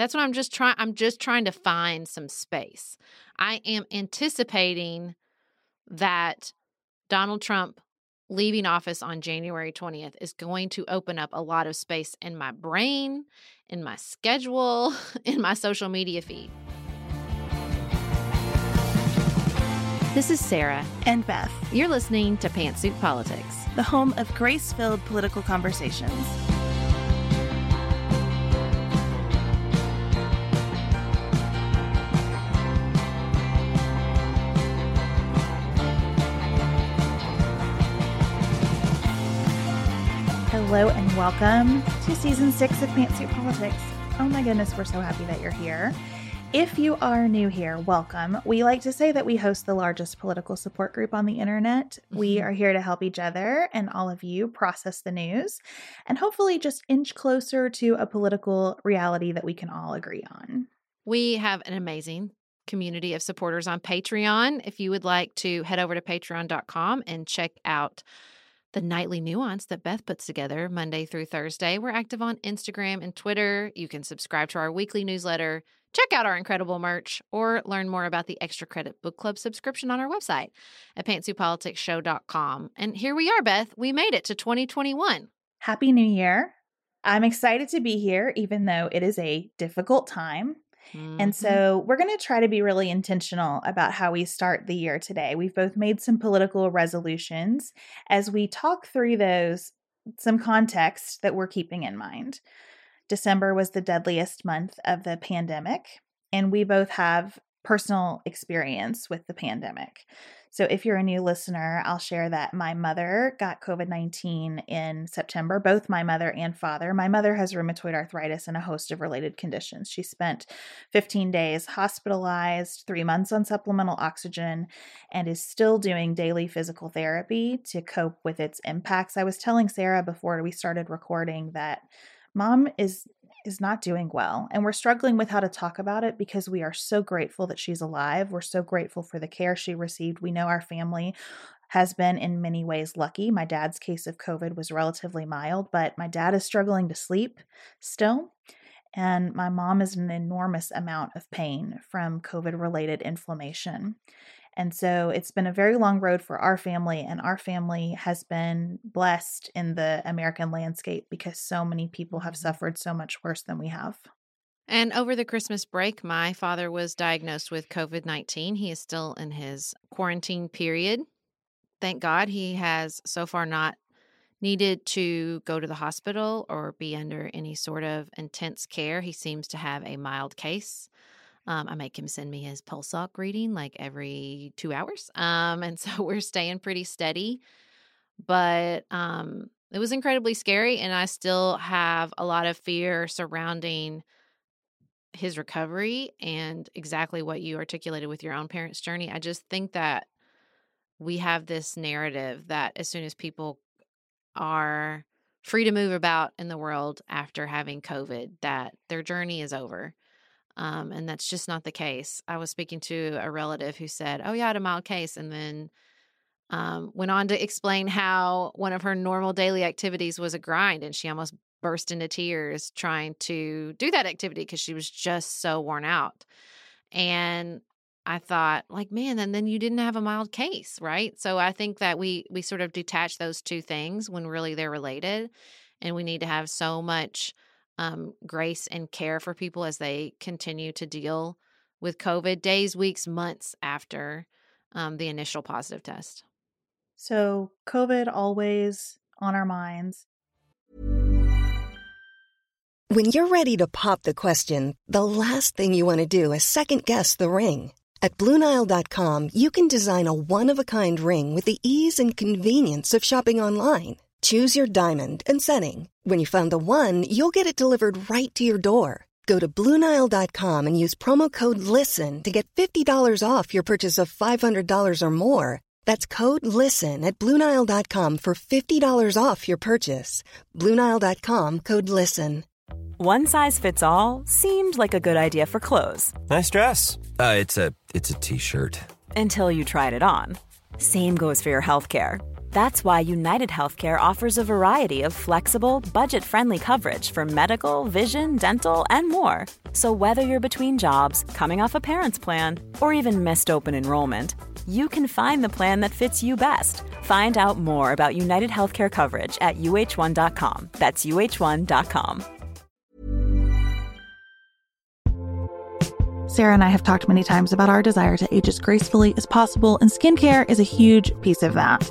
That's what I'm just trying I'm just trying to find some space. I am anticipating that Donald Trump leaving office on January 20th is going to open up a lot of space in my brain, in my schedule, in my social media feed. This is Sarah. And Beth. You're listening to Pantsuit Politics, the home of grace filled political conversations. Hello and welcome to season six of Pantsuit Politics. Oh my goodness, we're so happy that you're here. If you are new here, welcome. We like to say that we host the largest political support group on the internet. We Mhm. are here to help each other and all of you process the news and hopefully just inch closer to a political reality that we can all agree on. We have an amazing community of supporters on Patreon. If you would like to head over to patreon.com and check out the nightly nuance that Beth puts together Monday through Thursday. We're active on Instagram and Twitter. You can subscribe to our weekly newsletter, check out our incredible merch, or learn more about the Extra Credit Book Club subscription on our website at pantsuitpoliticsshow.com. And here we are, Beth. We made it to 2021. Happy New Year. I'm excited to be here, even though it is a difficult time. And Mhm. so we're going to try to be really intentional about how we start the year today. We've both made some political resolutions. As we talk through those, some context that we're keeping in mind. December was the deadliest month of the pandemic, and we both have personal experience with the pandemic. So, if you're a new listener, I'll share that my mother got COVID 19 in September, both my mother and father. My mother has rheumatoid arthritis and a host of related conditions. She spent 15 days hospitalized, three months on supplemental oxygen, and is still doing daily physical therapy to cope with its impacts. I was telling Sarah before we started recording that mom is is not doing well and we're struggling with how to talk about it because we are so grateful that she's alive. We're so grateful for the care she received. We know our family has been in many ways lucky. My dad's case of covid was relatively mild but my dad is struggling to sleep still and my mom is in an enormous amount of pain from covid related inflammation and so it's been a very long road for our family, and our family has been blessed in the American landscape because so many people have Mhm. suffered so much worse than we have. And over the Christmas break, my father was diagnosed with COVID 19. He is still in his quarantine period. Thank God he has so far not needed to go to the hospital or be under any sort of intense care. He seems to have a mild case. Um, I make him send me his pulse ox reading like every two hours. Um, and so we're staying pretty steady. But um, it was incredibly scary. And I still have a lot of fear surrounding his recovery and exactly what you articulated with your own parents' journey. I just think that we have this narrative that as soon as people are free to move about in the world after having COVID, that their journey is over. Um, and that's just not the case. I was speaking to a relative who said, Oh, yeah, I had a mild case. And then um, went on to explain how one of her normal daily activities was a grind and she almost burst into tears trying to do that activity because she was just so worn out. And I thought, like, man, and then you didn't have a mild case, right? So I think that we we sort of detach those two things when really they're related, and we need to have so much um, grace and care for people as they continue to deal with COVID, days, weeks, months after um, the initial positive test. So, COVID always on our minds. When you're ready to pop the question, the last thing you want to do is second guess the ring. At Bluenile.com, you can design a one of a kind ring with the ease and convenience of shopping online. Choose your diamond and setting. When you find the one, you'll get it delivered right to your door. Go to Bluenile.com and use promo code LISTEN to get $50 off your purchase of $500 or more. That's code LISTEN at Bluenile.com for $50 off your purchase. Bluenile.com code LISTEN. One size fits all seemed like a good idea for clothes Nice dress. Uh, it's a it's a t-shirt. until you tried it on. Same goes for your healthcare. That's why United Healthcare offers a variety of flexible, budget friendly coverage for medical, vision, dental, and more. So, whether you're between jobs, coming off a parent's plan, or even missed open enrollment, you can find the plan that fits you best. Find out more about United Healthcare coverage at uh1.com. That's uh1.com. Sarah and I have talked many times about our desire to age as gracefully as possible, and skincare is a huge piece of that.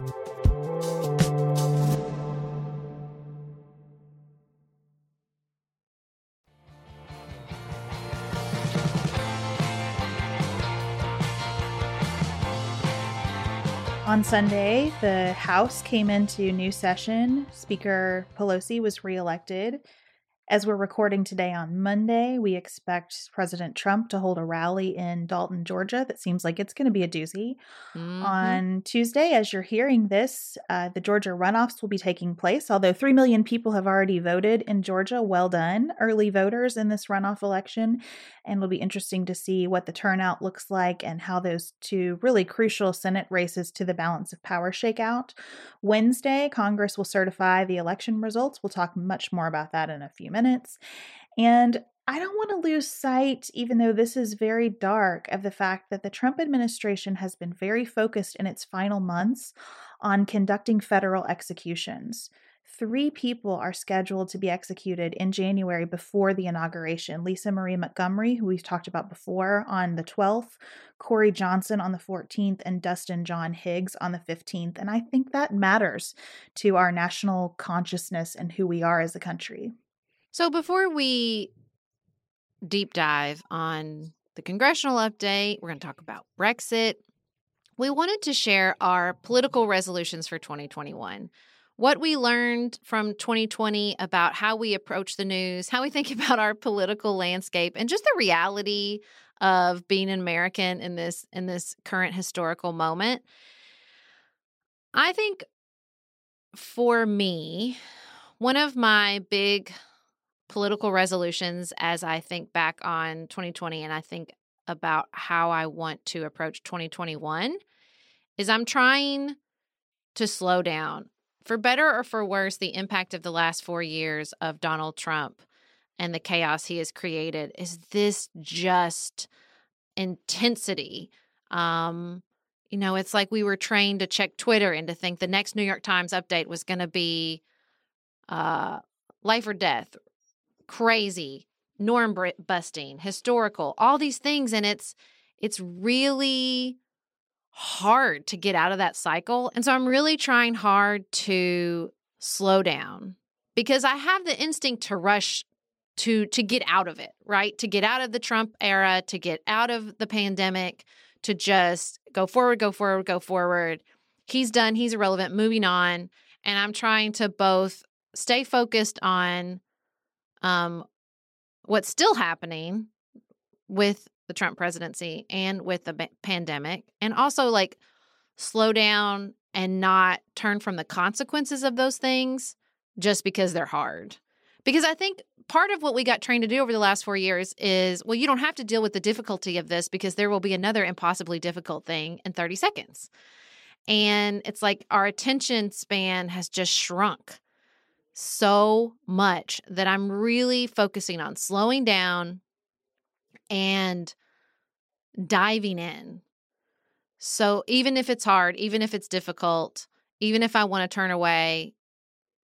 On Sunday, the House came into new session. Speaker Pelosi was reelected. As we're recording today on Monday, we expect President Trump to hold a rally in Dalton, Georgia. That seems like it's going to be a doozy. Mm-hmm. On Tuesday, as you're hearing this, uh, the Georgia runoffs will be taking place. Although 3 million people have already voted in Georgia, well done, early voters in this runoff election. And it'll be interesting to see what the turnout looks like and how those two really crucial Senate races to the balance of power shake out. Wednesday, Congress will certify the election results. We'll talk much more about that in a few minutes. And I don't want to lose sight, even though this is very dark, of the fact that the Trump administration has been very focused in its final months on conducting federal executions. Three people are scheduled to be executed in January before the inauguration Lisa Marie Montgomery, who we've talked about before, on the 12th, Corey Johnson on the 14th, and Dustin John Higgs on the 15th. And I think that matters to our national consciousness and who we are as a country. So before we deep dive on the congressional update, we're going to talk about Brexit. We wanted to share our political resolutions for 2021. What we learned from 2020 about how we approach the news, how we think about our political landscape, and just the reality of being an American in this in this current historical moment. I think for me, one of my big political resolutions as I think back on 2020 and I think about how I want to approach 2021 is I'm trying to slow down. For better or for worse, the impact of the last 4 years of Donald Trump and the chaos he has created is this just intensity. Um you know, it's like we were trained to check Twitter and to think the next New York Times update was going to be uh, life or death, crazy, norm busting, historical, all these things and it's it's really hard to get out of that cycle. And so I'm really trying hard to slow down because I have the instinct to rush to to get out of it, right? To get out of the Trump era, to get out of the pandemic, to just go forward, go forward, go forward. He's done, he's irrelevant, moving on. And I'm trying to both stay focused on um, what's still happening with the Trump presidency and with the pandemic, and also like slow down and not turn from the consequences of those things just because they're hard. Because I think part of what we got trained to do over the last four years is well, you don't have to deal with the difficulty of this because there will be another impossibly difficult thing in 30 seconds. And it's like our attention span has just shrunk so much that I'm really focusing on slowing down and diving in. So even if it's hard, even if it's difficult, even if I want to turn away,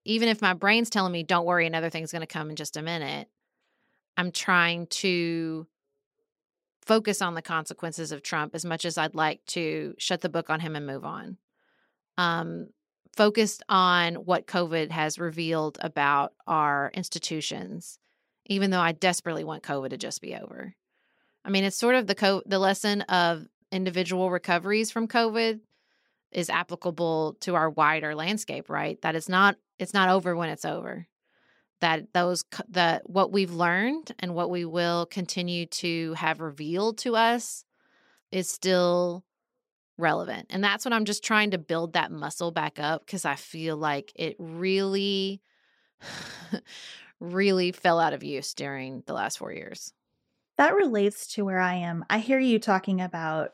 even if my brain's telling me, don't worry, another thing's going to come in just a minute, I'm trying to focus on the consequences of Trump as much as I'd like to shut the book on him and move on. Um, focused on what COVID has revealed about our institutions, even though I desperately want COVID to just be over. I mean, it's sort of the co- the lesson of individual recoveries from COVID is applicable to our wider landscape, right? That it's not it's not over when it's over. That those that what we've learned and what we will continue to have revealed to us is still relevant. And that's what I'm just trying to build that muscle back up because I feel like it really really fell out of use during the last 4 years. That relates to where I am. I hear you talking about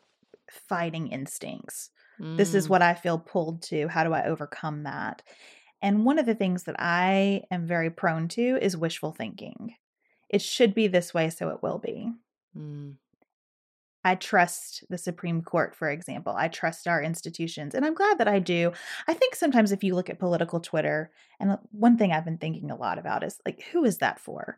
fighting instincts. Mm. This is mm. what I feel pulled to. How do I overcome that? And one of the things that I am very prone to is wishful thinking. It should be this way, so it will be. Mm. I trust the Supreme Court, for example. I trust our institutions, and I'm glad that I do. I think sometimes if you look at political Twitter, and one thing I've been thinking a lot about is like, who is that for?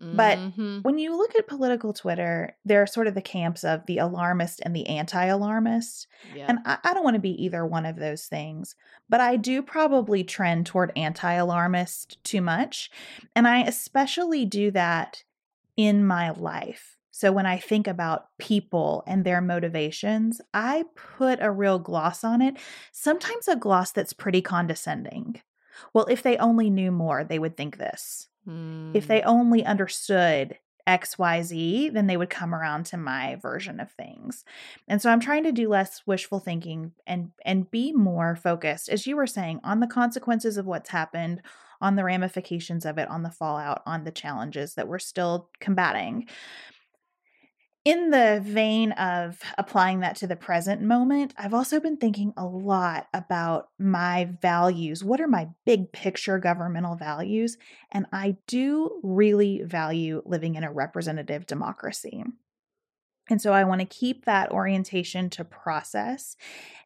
But mm-hmm. when you look at political Twitter, there are sort of the camps of the alarmist and the anti alarmist. Yeah. And I, I don't want to be either one of those things, but I do probably trend toward anti alarmist too much. And I especially do that in my life. So when I think about people and their motivations, I put a real gloss on it, sometimes a gloss that's pretty condescending. Well, if they only knew more, they would think this. Mm. If they only understood XYZ, then they would come around to my version of things. And so I'm trying to do less wishful thinking and and be more focused as you were saying on the consequences of what's happened, on the ramifications of it, on the fallout, on the challenges that we're still combating in the vein of applying that to the present moment, I've also been thinking a lot about my values. What are my big picture governmental values? And I do really value living in a representative democracy. And so I want to keep that orientation to process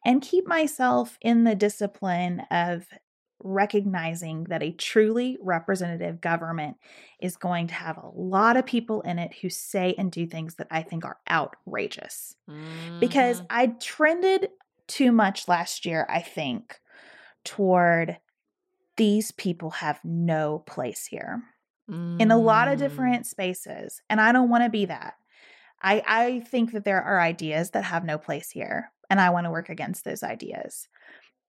and keep myself in the discipline of recognizing that a truly representative government is going to have a lot of people in it who say and do things that I think are outrageous. Mm-hmm. Because I trended too much last year, I think, toward these people have no place here mm-hmm. in a lot of mm. different spaces. And I don't want to be that. I, I think that there are ideas that have no place here, and I want to work against those ideas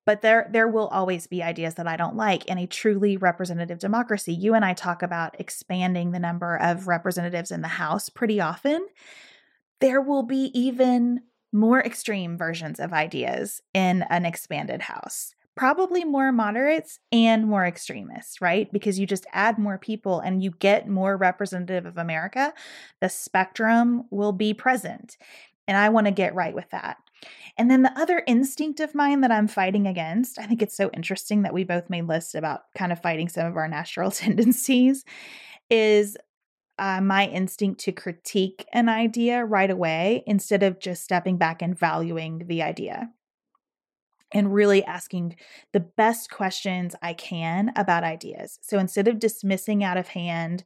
but there there will always be ideas that I don't like in a truly representative democracy. You and I talk about expanding the number of representatives in the House pretty often. There will be even more extreme versions of ideas in an expanded House. Probably more moderates and more extremists, right? Because you just add more people and you get more representative of America, the spectrum will be present. And I want to get right with that. And then the other instinct of mine that I'm fighting against, I think it's so interesting that we both made lists about kind of fighting some of our natural tendencies, is uh, my instinct to critique an idea right away instead of just stepping back and valuing the idea and really asking the best questions I can about ideas. So instead of dismissing out of hand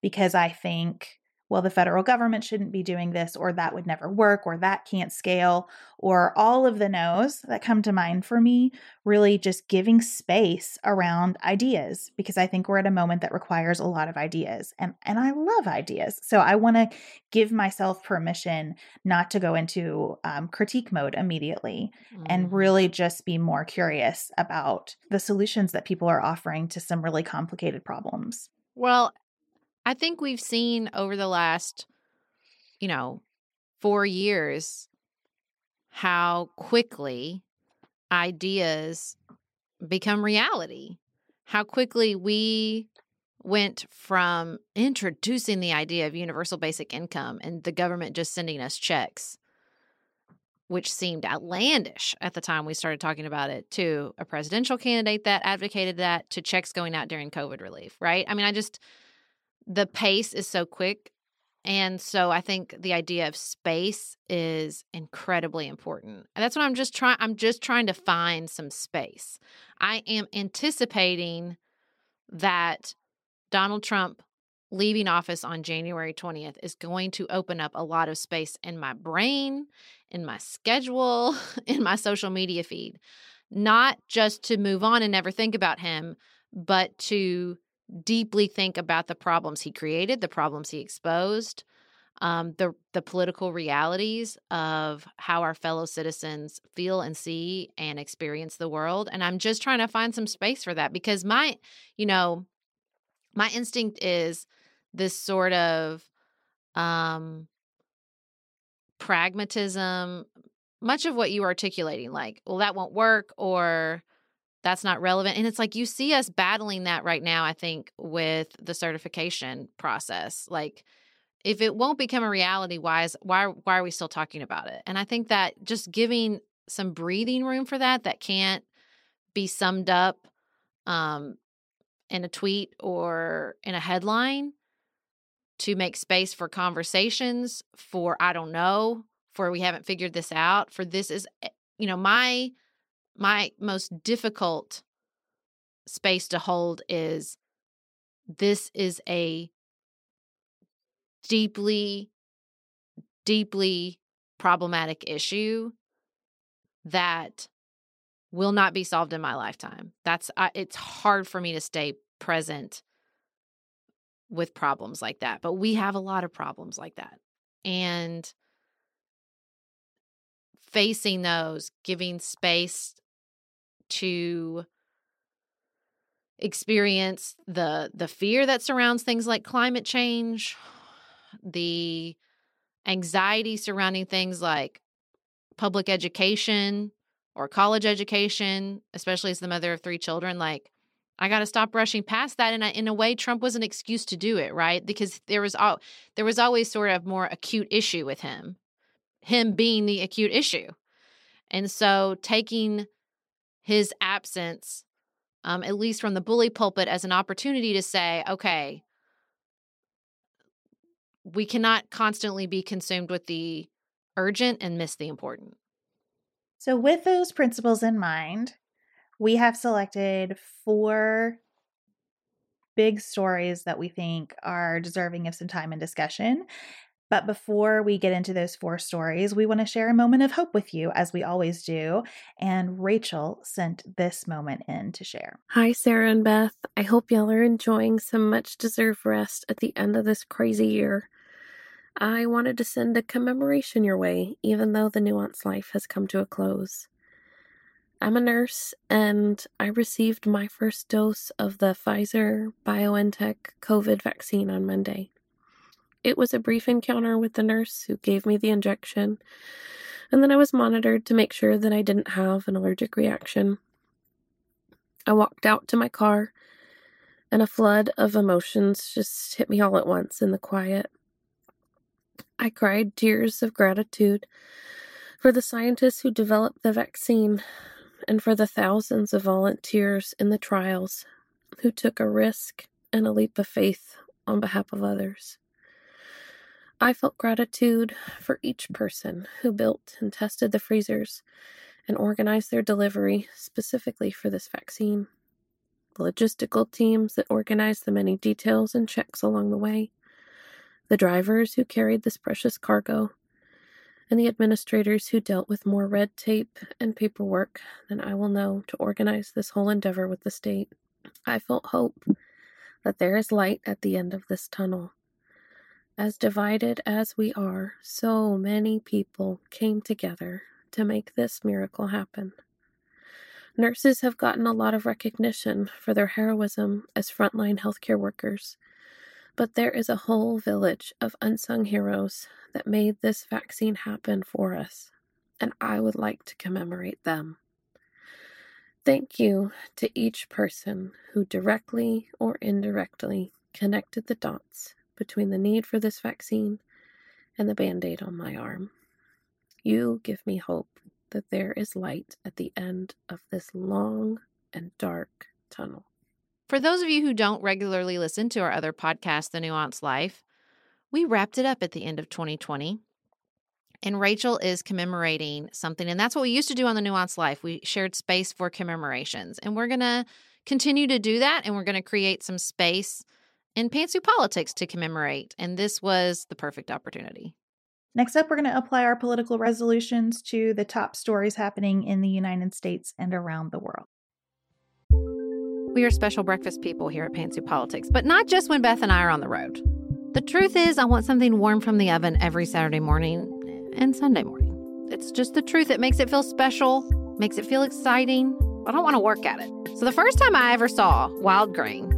because I think well, the federal government shouldn't be doing this, or that would never work, or that can't scale, or all of the no's that come to mind for me, really just giving space around ideas because I think we're at a moment that requires a lot of ideas. And, and I love ideas. So I want to give myself permission not to go into um, critique mode immediately mm. and really just be more curious about the solutions that people are offering to some really complicated problems. Well, I think we've seen over the last, you know, four years how quickly ideas become reality, how quickly we went from introducing the idea of universal basic income and the government just sending us checks which seemed outlandish at the time we started talking about it, to a presidential candidate that advocated that, to checks going out during COVID relief, right? I mean, I just, the pace is so quick And so I think the idea of space is incredibly important. And that's what I'm just trying I'm just trying to find some space. I am anticipating that Donald Trump leaving office on January 20th is going to open up a lot of space in my brain, in my schedule, in my social media feed. Not just to move on and never think about him, but to deeply think about the problems he created, the problems he exposed, um, the the political realities of how our fellow citizens feel and see and experience the world. And I'm just trying to find some space for that because my, you know, my instinct is this sort of um pragmatism much of what you are articulating like well that won't work or that's not relevant and it's like you see us battling that right now i think with the certification process like if it won't become a reality why is why why are we still talking about it? And i think that just giving some breathing room for that that can't be summed up um in a tweet or in a headline to make space for conversations for i don't know for we haven't figured this out for this is eh, you know my my most difficult space to hold is this is a deeply deeply problematic issue that will not be solved in my lifetime that's I, it's hard for me to stay present with problems like that. But we have a lot of problems like that. And facing those, giving space to experience the the fear that surrounds things like climate change, the anxiety surrounding things like public education or college education, especially as the mother of three children like I got to stop rushing past that. And I, in a way, Trump was an excuse to do it, right? Because there was all there was always sort of more acute issue with him, him being the acute issue, and so taking his absence, um, at least from the bully pulpit, as an opportunity to say, okay, we cannot constantly be consumed with the urgent and miss the important. So, with those principles in mind, we have selected four big stories that we think are deserving of some time and discussion. But before we get into those four stories, we want to share a moment of hope with you, as we always do. And Rachel sent this moment in to share. Hi, Sarah and Beth. I hope y'all are enjoying some much deserved rest at the end of this crazy year. I wanted to send a commemoration your way, even though the nuanced life has come to a close. I'm a nurse and I received my first dose of the Pfizer BioNTech COVID vaccine on Monday. It was a brief encounter with the nurse who gave me the injection, and then I was monitored to make sure that I didn't have an allergic reaction. I walked out to my car, and a flood of emotions just hit me all at once in the quiet. I cried tears of gratitude for the scientists who developed the vaccine and for the thousands of volunteers in the trials who took a risk and a leap of faith on behalf of others. I felt gratitude for each person who built and tested the freezers and organized their delivery specifically for this vaccine, the logistical teams that organized the many details and checks along the way, the drivers who carried this precious cargo, and the administrators who dealt with more red tape and paperwork than I will know to organize this whole endeavor with the state. I felt hope that there is light at the end of this tunnel. As divided as we are, so many people came together to make this miracle happen. Nurses have gotten a lot of recognition for their heroism as frontline healthcare workers, but there is a whole village of unsung heroes that made this vaccine happen for us, and I would like to commemorate them. Thank you to each person who directly or indirectly connected the dots between the need for this vaccine and the band aid on my arm. You give me hope that there is light at the end of this long and dark tunnel. For those of you who don't regularly listen to our other podcast, The Nuanced Life, we wrapped it up at the end of 2020. And Rachel is commemorating something. And that's what we used to do on the Nuance Life. We shared space for commemorations. And we're going to continue to do that. And we're going to create some space in Pantsuit Politics to commemorate. And this was the perfect opportunity. Next up, we're going to apply our political resolutions to the top stories happening in the United States and around the world. We are special breakfast people here at Pantsuit Politics, but not just when Beth and I are on the road. The truth is, I want something warm from the oven every Saturday morning and Sunday morning. It's just the truth. It makes it feel special, makes it feel exciting. I don't want to work at it. So, the first time I ever saw Wildgrain,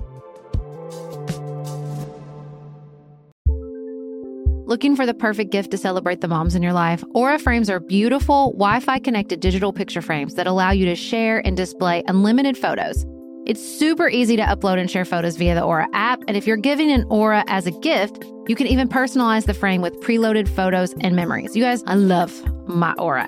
Looking for the perfect gift to celebrate the moms in your life? Aura frames are beautiful, Wi Fi connected digital picture frames that allow you to share and display unlimited photos. It's super easy to upload and share photos via the Aura app. And if you're giving an Aura as a gift, you can even personalize the frame with preloaded photos and memories. You guys, I love my Aura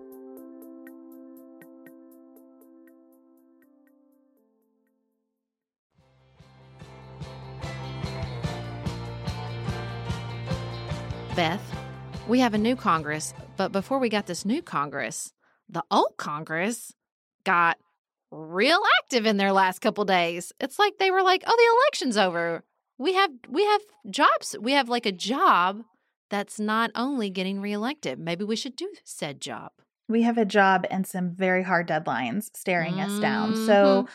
Beth, we have a new Congress, but before we got this new Congress, the old Congress got real active in their last couple days. It's like they were like, "Oh, the election's over. We have we have jobs. We have like a job that's not only getting reelected. Maybe we should do said job. We have a job and some very hard deadlines staring mm-hmm. us down. So,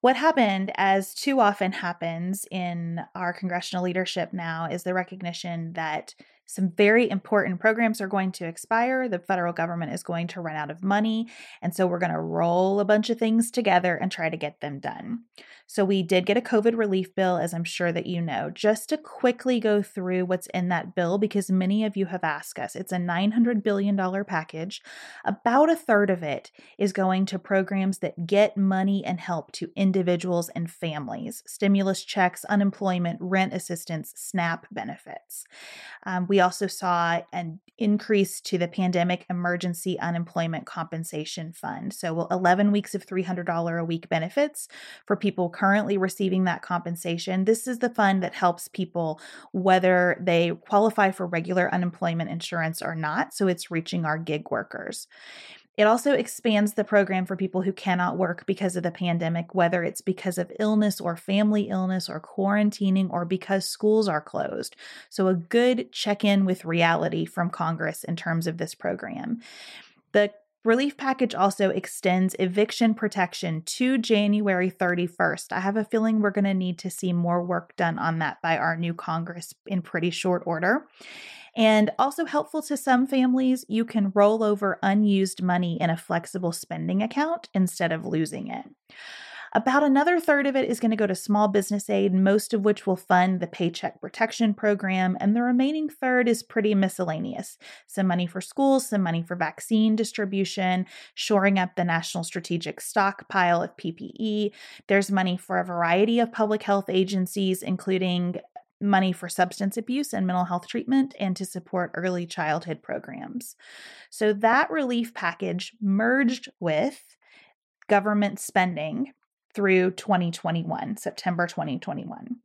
what happened, as too often happens in our congressional leadership now, is the recognition that some very important programs are going to expire. The federal government is going to run out of money. And so we're going to roll a bunch of things together and try to get them done. So we did get a COVID relief bill, as I'm sure that you know. Just to quickly go through what's in that bill, because many of you have asked us, it's a $900 billion package. About a third of it is going to programs that get money and help to individuals and families stimulus checks, unemployment, rent assistance, SNAP benefits. Um, we also saw an increase to the Pandemic Emergency Unemployment Compensation Fund. So, 11 weeks of $300 a week benefits for people currently receiving that compensation. This is the fund that helps people whether they qualify for regular unemployment insurance or not. So, it's reaching our gig workers. It also expands the program for people who cannot work because of the pandemic, whether it's because of illness or family illness or quarantining or because schools are closed. So, a good check in with reality from Congress in terms of this program. The Relief package also extends eviction protection to January 31st. I have a feeling we're going to need to see more work done on that by our new Congress in pretty short order. And also helpful to some families, you can roll over unused money in a flexible spending account instead of losing it. About another third of it is going to go to small business aid, most of which will fund the Paycheck Protection Program, and the remaining third is pretty miscellaneous. Some money for schools, some money for vaccine distribution, shoring up the National Strategic Stockpile of PPE. There's money for a variety of public health agencies, including money for substance abuse and mental health treatment and to support early childhood programs. So that relief package merged with government spending through 2021, September 2021.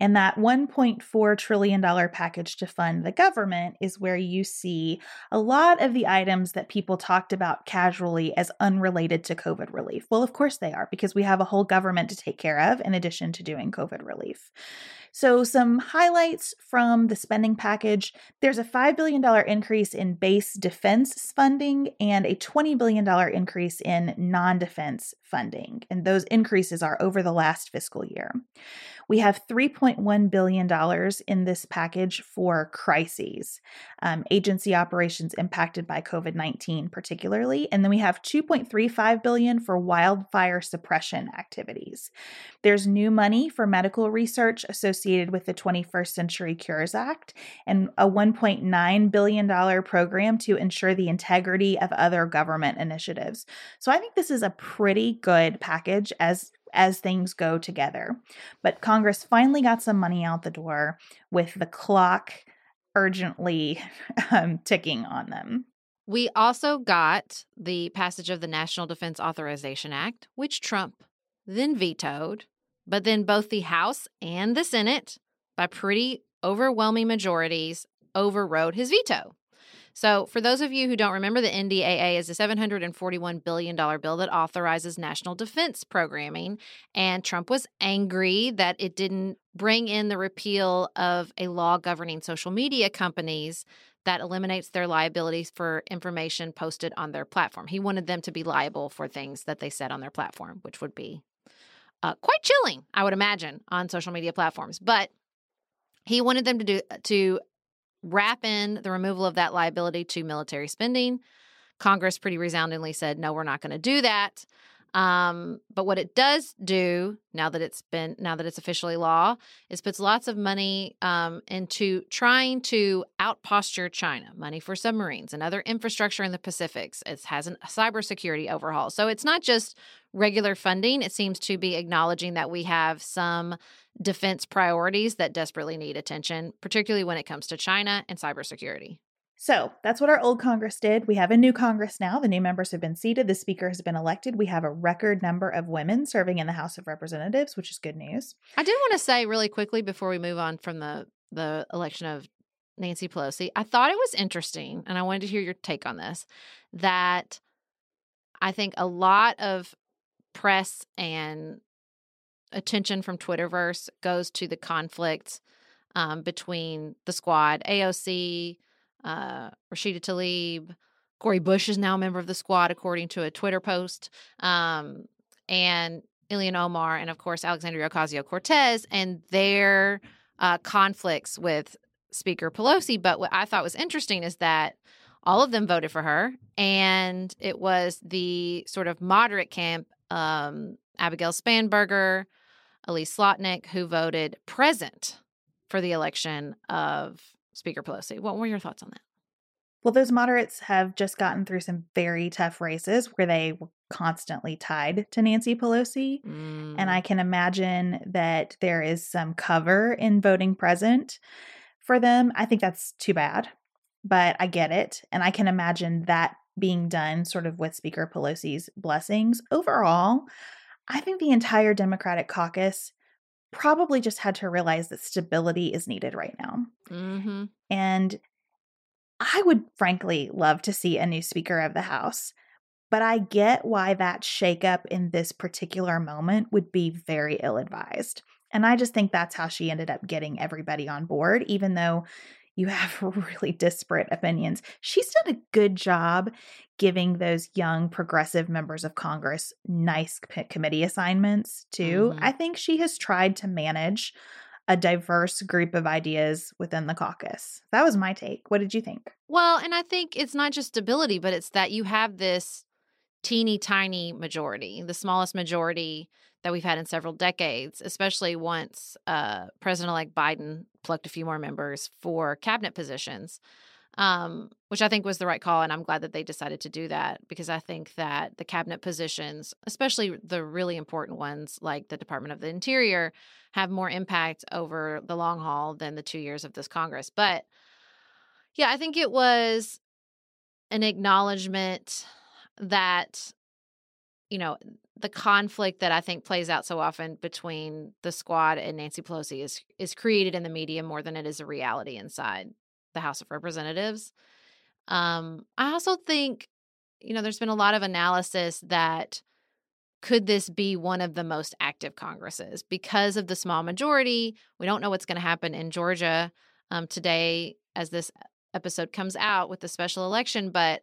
And that $1.4 trillion package to fund the government is where you see a lot of the items that people talked about casually as unrelated to COVID relief. Well, of course they are, because we have a whole government to take care of in addition to doing COVID relief. So, some highlights from the spending package there's a $5 billion increase in base defense funding and a $20 billion increase in non defense funding. And those increases are over the last fiscal year. We have $3.1 billion in this package for crises, um, agency operations impacted by COVID 19, particularly. And then we have 2.35 billion for wildfire suppression activities. There's new money for medical research associated with the 21st Century Cures Act and a $1.9 billion program to ensure the integrity of other government initiatives. So I think this is a pretty good package as as things go together. But Congress finally got some money out the door with the clock urgently um, ticking on them. We also got the passage of the National Defense Authorization Act, which Trump then vetoed, but then both the House and the Senate, by pretty overwhelming majorities, overrode his veto. So, for those of you who don't remember, the NDAA is a $741 billion bill that authorizes national defense programming. And Trump was angry that it didn't bring in the repeal of a law governing social media companies that eliminates their liabilities for information posted on their platform. He wanted them to be liable for things that they said on their platform, which would be uh, quite chilling, I would imagine, on social media platforms. But he wanted them to do to wrap in the removal of that liability to military spending. Congress pretty resoundingly said, no, we're not going to do that. Um, but what it does do now that it's been now that it's officially law is puts lots of money um, into trying to outposture China, money for submarines and other infrastructure in the Pacifics. It has a cybersecurity overhaul, so it's not just regular funding. It seems to be acknowledging that we have some defense priorities that desperately need attention, particularly when it comes to China and cybersecurity. So that's what our old Congress did. We have a new Congress now. The new members have been seated. The Speaker has been elected. We have a record number of women serving in the House of Representatives, which is good news. I did want to say really quickly before we move on from the the election of Nancy Pelosi, I thought it was interesting, and I wanted to hear your take on this. That I think a lot of press and attention from Twitterverse goes to the conflict um, between the squad, AOC, uh, Rashida Tlaib, Cori Bush is now a member of the squad, according to a Twitter post, um, and Ilhan Omar, and of course Alexandria Ocasio Cortez, and their uh, conflicts with Speaker Pelosi. But what I thought was interesting is that all of them voted for her, and it was the sort of moderate camp, um, Abigail Spanberger, Elise Slotkin, who voted present for the election of Speaker Pelosi. What were your thoughts on that? Well, those moderates have just gotten through some very tough races where they were constantly tied to Nancy Pelosi. Mm. And I can imagine that there is some cover in voting present. for them. I think that's too bad, but I get it. And I can imagine that being done sort of with Speaker Pelosi's blessings. Overall, I think the entire Democratic caucus probably just had to realize that stability is needed right now. Mm-hmm. And I would frankly love to see a new Speaker of the House. But I get why that shakeup in this particular moment would be very ill advised. And I just think that's how she ended up getting everybody on board, even though you have really disparate opinions. She's done a good job giving those young progressive members of Congress nice committee assignments, too. Mm-hmm. I think she has tried to manage a diverse group of ideas within the caucus. That was my take. What did you think? Well, and I think it's not just stability, but it's that you have this teeny tiny majority, the smallest majority that we've had in several decades, especially once uh, President elect Biden plucked a few more members for cabinet positions, um, which I think was the right call. And I'm glad that they decided to do that because I think that the cabinet positions, especially the really important ones like the Department of the Interior, have more impact over the long haul than the two years of this Congress. But yeah, I think it was an acknowledgement that you know the conflict that I think plays out so often between the squad and Nancy Pelosi is is created in the media more than it is a reality inside the House of Representatives. Um, I also think, you know, there's been a lot of analysis that could this be one of the most active Congresses because of the small majority? We don't know what's going to happen in Georgia um, today as this episode comes out with the special election, but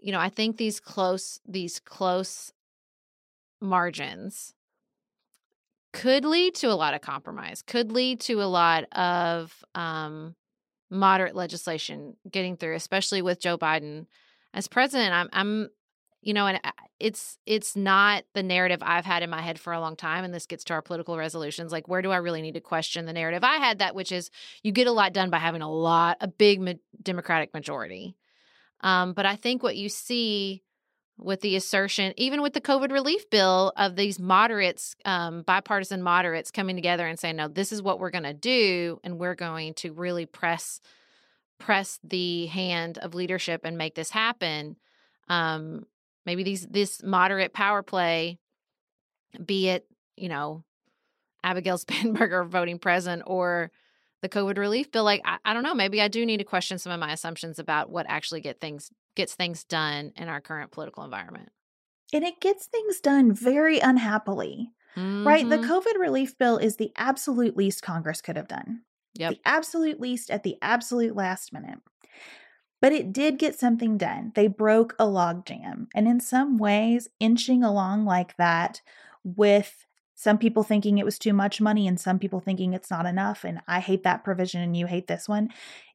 you know, I think these close these close margins could lead to a lot of compromise, could lead to a lot of um, moderate legislation getting through, especially with Joe Biden as president. I'm, I'm, you know, and it's it's not the narrative I've had in my head for a long time. And this gets to our political resolutions. Like, where do I really need to question the narrative I had? That which is you get a lot done by having a lot, a big ma- Democratic majority. Um, but I think what you see with the assertion, even with the COVID relief bill, of these moderates, um, bipartisan moderates coming together and saying, "No, this is what we're going to do, and we're going to really press press the hand of leadership and make this happen." Um, maybe these this moderate power play, be it you know Abigail Spanberger voting present or the COVID relief bill, like I, I, don't know, maybe I do need to question some of my assumptions about what actually get things gets things done in our current political environment. And it gets things done very unhappily. Mm-hmm. Right? The mm-hmm. COVID relief bill is the absolute least Congress could have done. Yep. The absolute least at the absolute last minute. But it did get something done. They broke a logjam. And in some ways, inching along like that with some people thinking it was too much money and some people thinking it's not enough and I hate that provision and you hate this one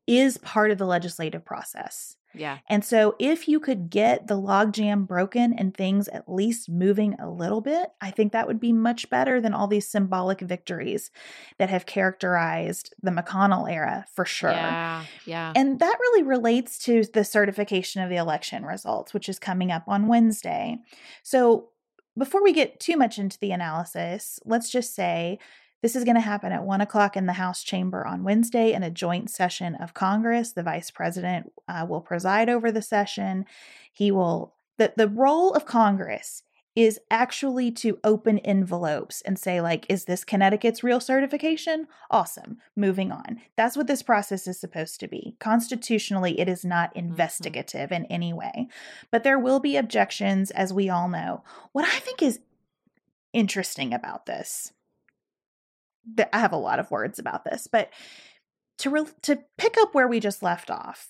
is part of the legislative process. Yeah. And so if you could get the logjam broken and things at least moving a little bit, I think that would be much better than all these symbolic victories that have characterized the McConnell era for sure. Yeah. Yeah. And that really relates to the certification of the election results, which is coming up on Wednesday. So before we get too much into the analysis, let's just say this is going to happen at one o'clock in the House chamber on Wednesday in a joint session of Congress. The vice president uh, will preside over the session. He will, the, the role of Congress is actually to open envelopes and say like is this Connecticut's real certification? Awesome. Moving on. That's what this process is supposed to be. Constitutionally it is not mm-hmm. investigative mm-hmm. in any way. But there will be objections as we all know. What I think is interesting about this I have a lot of words about this, but to re- to pick up where we just left off.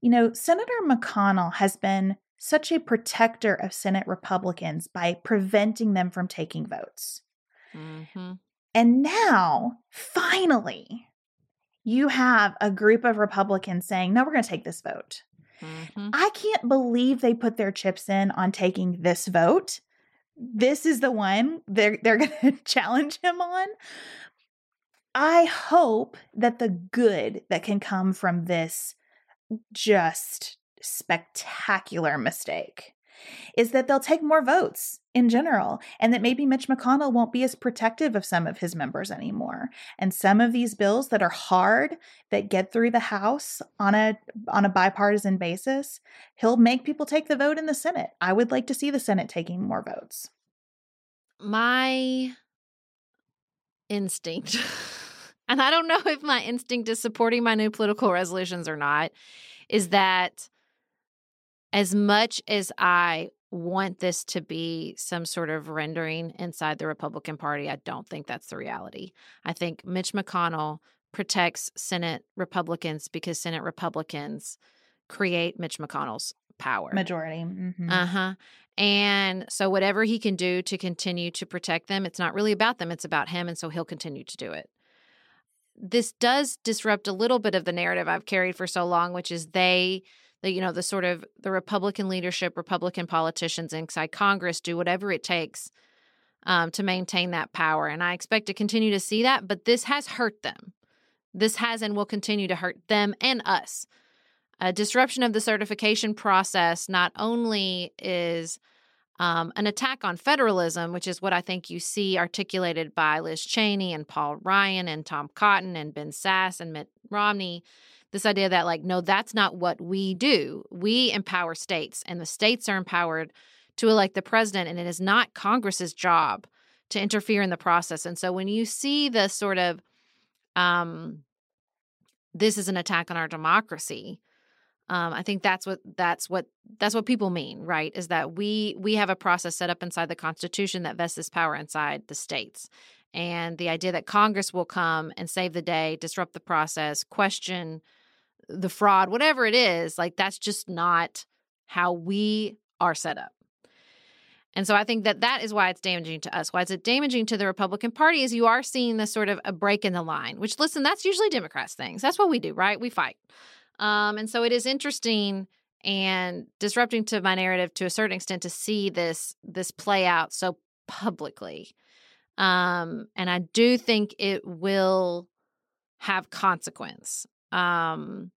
You know, Senator McConnell has been such a protector of Senate Republicans by preventing them from taking votes. Mm-hmm. And now, finally, you have a group of Republicans saying, no, we're going to take this vote. Mm-hmm. I can't believe they put their chips in on taking this vote. This is the one they're, they're going to challenge him on. I hope that the good that can come from this just spectacular mistake is that they'll take more votes in general, and that maybe Mitch McConnell won't be as protective of some of his members anymore. And some of these bills that are hard that get through the House on a on a bipartisan basis, he'll make people take the vote in the Senate. I would like to see the Senate taking more votes. My instinct and I don't know if my instinct is supporting my new political resolutions or not, is that as much as I want this to be some sort of rendering inside the Republican Party, I don't think that's the reality. I think Mitch McConnell protects Senate Republicans because Senate Republicans create Mitch McConnell's power. Majority. Mm-hmm. Uh huh. And so, whatever he can do to continue to protect them, it's not really about them, it's about him. And so, he'll continue to do it this does disrupt a little bit of the narrative I've carried for so long, which is they, the, you know, the sort of the Republican leadership, Republican politicians inside Congress do whatever it takes um, to maintain that power. And I expect to continue to see that, but this has hurt them. This has and will continue to hurt them and us. A disruption of the certification process not only is um, an attack on federalism, which is what I think you see articulated by Liz Cheney and Paul Ryan and Tom Cotton and Ben Sasse and Mitt Romney. This idea that, like, no, that's not what we do. We empower states, and the states are empowered to elect the president, and it is not Congress's job to interfere in the process. And so when you see the sort of, um, this is an attack on our democracy, um, I think that's what that's what that's what people mean, right? Is that we we have a process set up inside the Constitution that vests this power inside the states, and the idea that Congress will come and save the day, disrupt the process, question the fraud, whatever it is, like that's just not how we are set up. And so I think that that is why it's damaging to us. Why is it damaging to the Republican Party is you are seeing this sort of a break in the line, which listen, that's usually Democrats' things. That's what we do, right? We fight. Um, and so it is interesting and disrupting to my narrative to a certain extent to see this this play out so publicly. Um, and I do think it will have consequence. Um,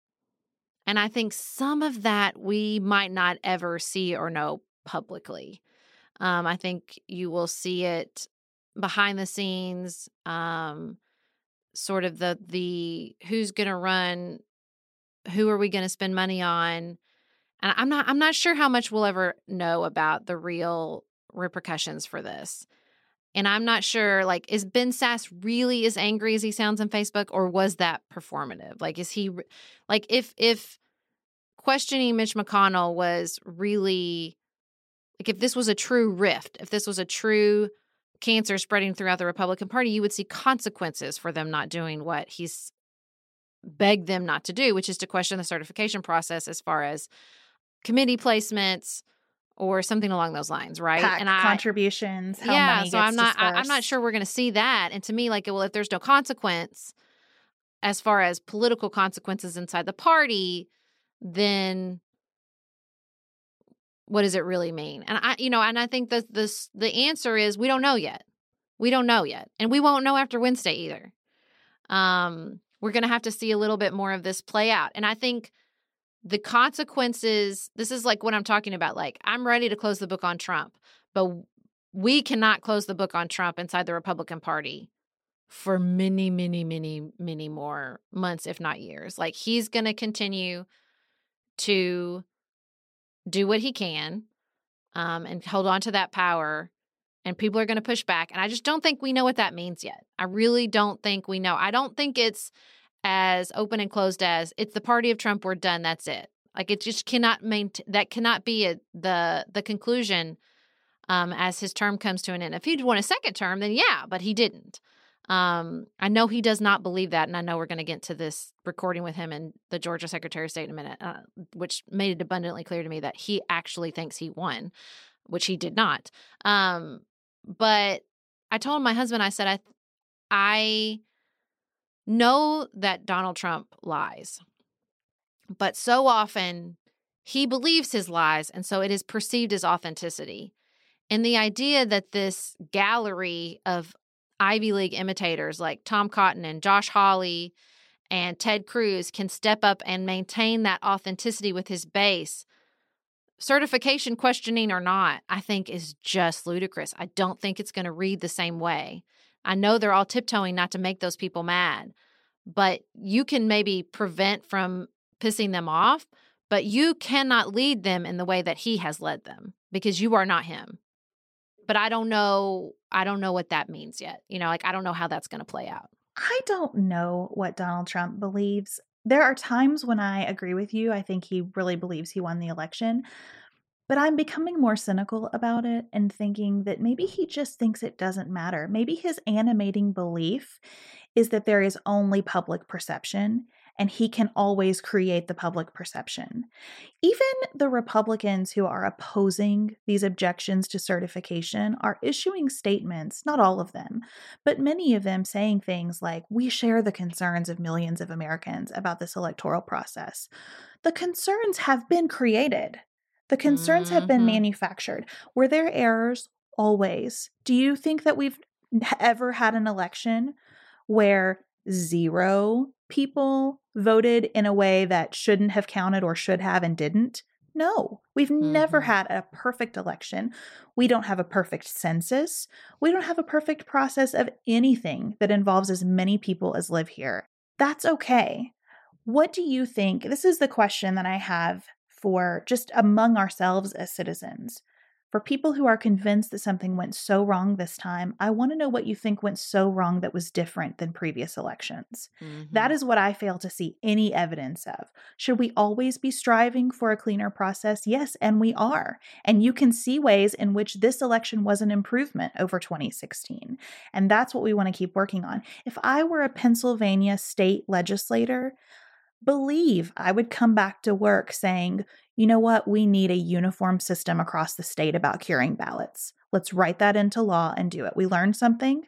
and I think some of that we might not ever see or know publicly. Um, I think you will see it behind the scenes, um, sort of the the who's going to run who are we going to spend money on and i'm not i'm not sure how much we'll ever know about the real repercussions for this and i'm not sure like is ben sasse really as angry as he sounds on facebook or was that performative? Like is he like if if questioning mitch mcconnell was really like if this was a true rift if this was a true cancer spreading throughout the republican party you would see consequences for them not doing what he's begged them not to do, which is to question the certification process as far as committee placements or something along those lines, right? And I, contributions. yeah, so I'm not. I, am not sure we're going to see that. And to me, like, well, if there's no consequence as far as political consequences inside the party, then what does it really mean? And I, you know, and I think that this the answer is we don't know yet. We don't know yet, and we won't know after Wednesday either. Um, we're going to have to see a little bit more of this play out. And I think the consequences this is like what I'm talking about. Like, I'm ready to close the book on Trump, but we cannot close the book on Trump inside the Republican Party for many, many, many, many more months, if not years. Like, he's going to continue to do what he can um, and hold on to that power and people are going to push back. And I just don't think we know what that means yet. I really don't think we know. I don't think it's as open and closed as it's the party of Trump. We're done. That's it. Like it just cannot maintain. That cannot be a, the the conclusion um, as his term comes to an end. If he'd won a second term, then yeah, but he didn't. Um, I know he does not believe that, and I know we're going to get to this recording with him and the Georgia Secretary of State in a minute, uh, which made it abundantly clear to me that he actually thinks he won, which he did not. Um, but I told my husband, I said, I, I know that Donald Trump lies, but so often he believes his lies. And so it is perceived as authenticity. And the idea that this gallery of Ivy League imitators like Tom Cotton and Josh Hawley and Ted Cruz can step up and maintain that authenticity with his base certification questioning or not, I think is just ludicrous. I don't think it's going to read the same way. I know they're all tiptoeing not to make those people mad, but you can maybe prevent from pissing them off, but you cannot lead them in the way that he has led them because you are not him. But I don't know I don't know what that means yet. You know, like I don't know how that's going to play out. I don't know what Donald Trump believes. There are times when I agree with you. I think he really believes he won the election. But I'm becoming more cynical about it and thinking that maybe he just thinks it doesn't matter. Maybe his animating belief is that there is only public perception and he can always create the public perception. Even the Republicans who are opposing these objections to certification are issuing statements, not all of them, but many of them saying things like, We share the concerns of millions of Americans about this electoral process. The concerns have been created. The concerns have been mm-hmm. manufactured. Were there errors? Always. Do you think that we've ever had an election where zero people voted in a way that shouldn't have counted or should have and didn't? No, we've mm-hmm. never had a perfect election. We don't have a perfect census. We don't have a perfect process of anything that involves as many people as live here. That's okay. What do you think? This is the question that I have for just among ourselves as citizens. For people who are convinced that something went so wrong this time, I want to know what you think went so wrong that was different than previous elections. Mm-hmm. That is what I fail to see any evidence of. Should we always be striving for a cleaner process? Yes, and we are. And you can see ways in which this election was an improvement over 2016. And that's what we want to keep working on. If I were a Pennsylvania state legislator, believe I would come back to work saying, you know what? We need a uniform system across the state about curing ballots. Let's write that into law and do it. We learned something.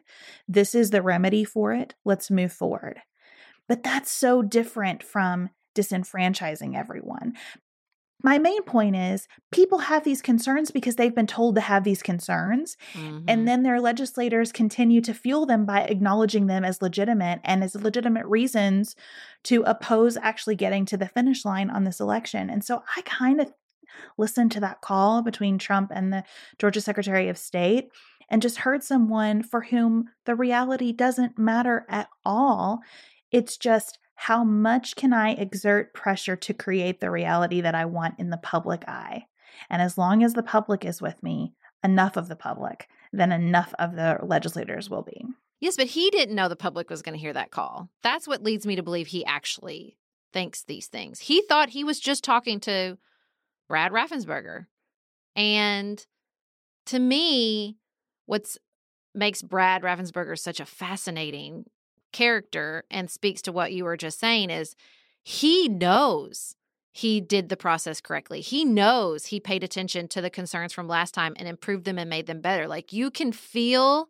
This is the remedy for it. Let's move forward. But that's so different from disenfranchising everyone. My main point is people have these concerns because they've been told to have these concerns. Mm-hmm. And then their legislators continue to fuel them by acknowledging them as legitimate and as legitimate reasons to oppose actually getting to the finish line on this election. And so I kind of listened to that call between Trump and the Georgia Secretary of State and just heard someone for whom the reality doesn't matter at all. It's just how much can I exert pressure to create the reality that I want in the public eye? And as long as the public is with me, enough of the public, then enough of the legislators will be. Yes, but he didn't know the public was going to hear that call. That's what leads me to believe he actually thinks these things. He thought he was just talking to Brad Raffensperger. And to me, what's makes Brad Raffensperger such a fascinating character and speaks to what you were just saying is he knows he did the process correctly. He knows he paid attention to the concerns from last time and improved them and made them better. Like you can feel